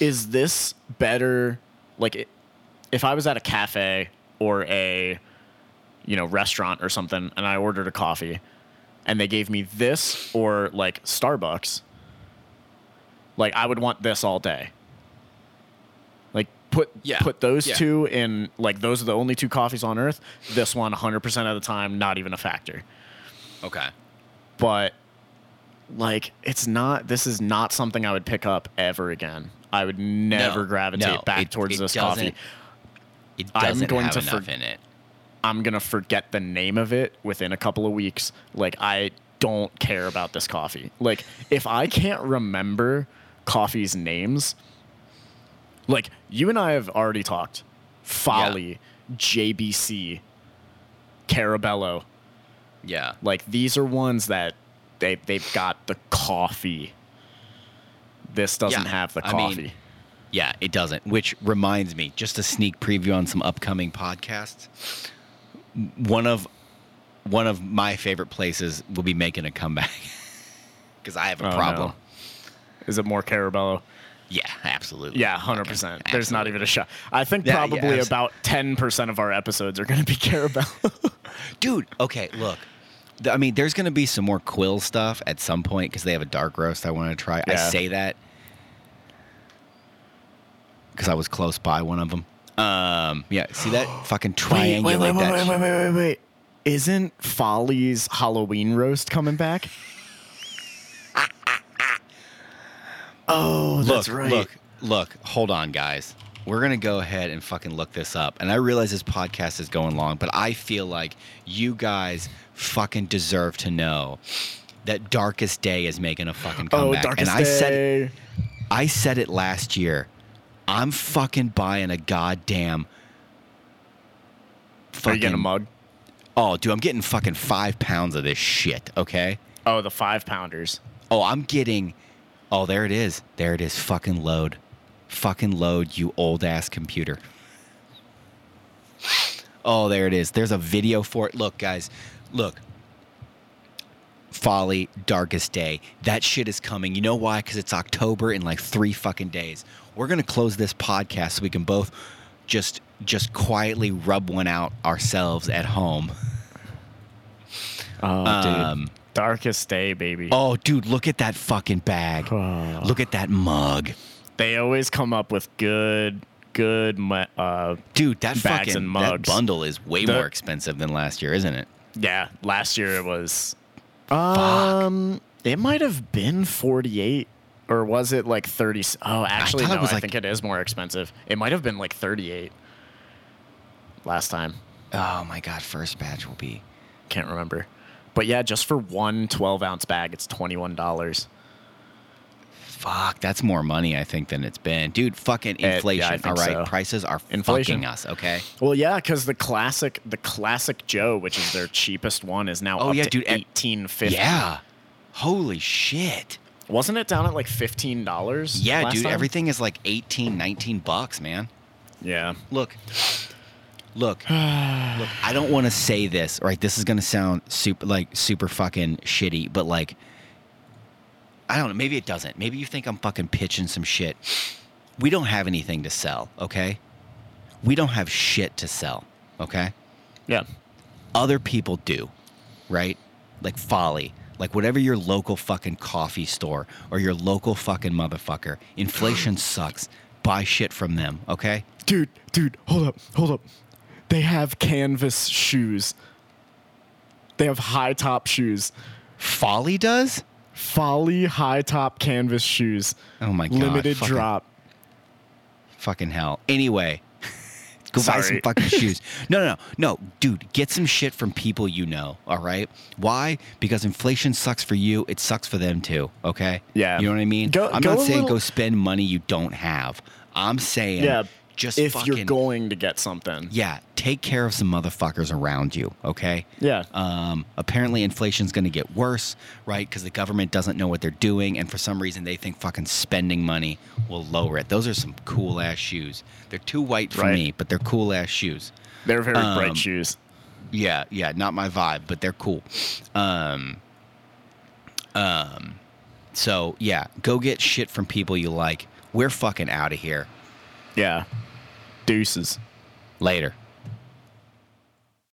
Speaker 1: is this better? Like, if I was at a cafe or a you know restaurant or something, and I ordered a coffee. And they gave me this or like Starbucks, like I would want this all day. Put
Speaker 2: Yeah.
Speaker 1: put those
Speaker 2: Yeah.
Speaker 1: two in like those are the only two coffees on earth. This one 100% of the time not even a factor.
Speaker 2: Okay.
Speaker 1: But like it's not this is not something I would pick up ever again. I would never
Speaker 2: No,
Speaker 1: gravitate
Speaker 2: no,
Speaker 1: back
Speaker 2: it-
Speaker 1: towards
Speaker 2: it
Speaker 1: this coffee.
Speaker 2: It
Speaker 1: I'm
Speaker 2: doesn't
Speaker 1: going
Speaker 2: have
Speaker 1: to
Speaker 2: enough
Speaker 1: for-
Speaker 2: in it.
Speaker 1: I'm going to forget the name of it within a couple of weeks. Like I don't care about this coffee. Like if I can't remember coffee's names, like you and I have already talked. Folly, JBC, Carabello.
Speaker 2: Yeah.
Speaker 1: Like these are ones that they they've got the coffee. This doesn't
Speaker 2: Yeah,
Speaker 1: have the
Speaker 2: I mean,
Speaker 1: coffee.
Speaker 2: Yeah, it doesn't. Which reminds me, just a sneak preview on some upcoming podcasts. One of one of my favorite places will be making a comeback because I have a
Speaker 1: Oh,
Speaker 2: problem.
Speaker 1: no. Is it more Carabello?
Speaker 2: Yeah, absolutely.
Speaker 1: Yeah, hundred percent. There's not even a shot. I think
Speaker 2: Yeah, yeah,
Speaker 1: probably
Speaker 2: abs-
Speaker 1: about ten percent of our episodes are going to be Carabello.
Speaker 2: dude. Okay, look. I mean, there's gonna be some more Quill stuff at some point because they have a dark roast I want to try. I say that because I was close by one of them. Um, yeah. See that fucking triangulate
Speaker 1: wait, wait, wait, wait,
Speaker 2: shit.
Speaker 1: wait, wait, wait, wait. Isn't Folly's Halloween roast coming back? Oh, that's
Speaker 2: look,
Speaker 1: right.
Speaker 2: look, look. Hold on, guys. We're gonna go ahead and fucking look this up. And I realize this podcast is going long, but I feel like you guys fucking deserve to know that Darkest Day is making a fucking
Speaker 1: oh,
Speaker 2: comeback. oh.
Speaker 1: Darkest
Speaker 2: and I said
Speaker 1: Day.
Speaker 2: I said it last year. I'm fucking buying a goddamn.
Speaker 1: Are you getting a mug?
Speaker 2: Oh, dude, I'm getting fucking five pounds of this shit. Okay.
Speaker 1: Oh, the five pounders.
Speaker 2: Oh, I'm getting. Oh, there it is. There it is. Fucking load. Fucking load, you old ass computer. Oh, there it is. There's a video for it. Look, guys. Look. Folly, Darkest Day. That shit is coming. You know why? Because it's October in like three fucking days. We're gonna close this podcast so we can both just just quietly rub one out ourselves at home.
Speaker 1: Oh,
Speaker 2: Um,
Speaker 1: Darkest Day, baby.
Speaker 2: Oh, dude, look at that fucking bag.
Speaker 1: Oh.
Speaker 2: Look at that mug.
Speaker 1: They always come up with good, good. Uh,
Speaker 2: Dude, that
Speaker 1: Bags
Speaker 2: fucking
Speaker 1: and
Speaker 2: that bundle is way
Speaker 1: The-
Speaker 2: more expensive than last year, isn't it?
Speaker 1: yeah, last year it was. Um, it might have been forty-eight, or was it like thirty? Oh, actually,
Speaker 2: it
Speaker 1: no. I
Speaker 2: like-
Speaker 1: think it is more expensive. It might have been like thirty-eight last time.
Speaker 2: Oh my god, first batch will be.
Speaker 1: Can't remember. But yeah, just for one 12 ounce bag, it's $21.
Speaker 2: Fuck, that's more money I think than it's been. Dude, fucking eh,
Speaker 1: yeah, I
Speaker 2: inflation. all right,
Speaker 1: so.
Speaker 2: prices are
Speaker 1: Inflation.
Speaker 2: fucking us, okay?
Speaker 1: Well, yeah, because the classic, the classic Joe, which is their cheapest one, is now
Speaker 2: Oh,
Speaker 1: up
Speaker 2: yeah,
Speaker 1: to
Speaker 2: dude,
Speaker 1: eighteen fifty.
Speaker 2: Yeah. Holy shit.
Speaker 1: wasn't it down at like fifteen dollars?
Speaker 2: Yeah, dude, everything is like 18, 19 bucks, man.
Speaker 1: Yeah,
Speaker 2: Look. Look. look, I don't want to say this, right? This is going to sound super like super fucking shitty, but like I don't know, maybe it doesn't. Maybe you think I'm fucking pitching some shit. We don't have anything to sell, okay? We don't have shit to sell, okay?
Speaker 1: yeah,
Speaker 2: Other people do, right? Like Folly, like whatever your local fucking coffee store or your local fucking motherfucker. Inflation sucks. Buy shit from them, okay?
Speaker 1: dude, dude, hold up, hold up. They have canvas shoes. They have high top shoes.
Speaker 2: Folly does?
Speaker 1: Folly high top canvas shoes.
Speaker 2: Oh my god.
Speaker 1: Limited
Speaker 2: fucking-
Speaker 1: drop.
Speaker 2: Fucking hell. Anyway, go buy some fucking shoes. No, no, no, no, dude. Get some shit from people you know. All right. Why? Because inflation sucks for you. It sucks for them too. Okay.
Speaker 1: Yeah.
Speaker 2: You know what I mean?
Speaker 1: Go-
Speaker 2: I'm
Speaker 1: go
Speaker 2: not saying
Speaker 1: little-
Speaker 2: go spend money you don't have. I'm saying
Speaker 1: Yeah,
Speaker 2: just
Speaker 1: if
Speaker 2: fucking
Speaker 1: you're going to get something.
Speaker 2: yeah, take care of some motherfuckers around you. Okay.
Speaker 1: Yeah.
Speaker 2: Um, apparently, inflation's going to get worse, right? Because the government doesn't know what they're doing, and for some reason, they think fucking spending money will lower it. Those are some cool ass shoes. They're too white for
Speaker 1: Right.
Speaker 2: me, but they're cool ass shoes.
Speaker 1: They're very
Speaker 2: um,
Speaker 1: bright shoes.
Speaker 2: Yeah, yeah, not my vibe, but they're cool. Um, um, so yeah, go get shit from people you like. We're fucking out of here.
Speaker 1: Yeah. Deuces.
Speaker 2: Later.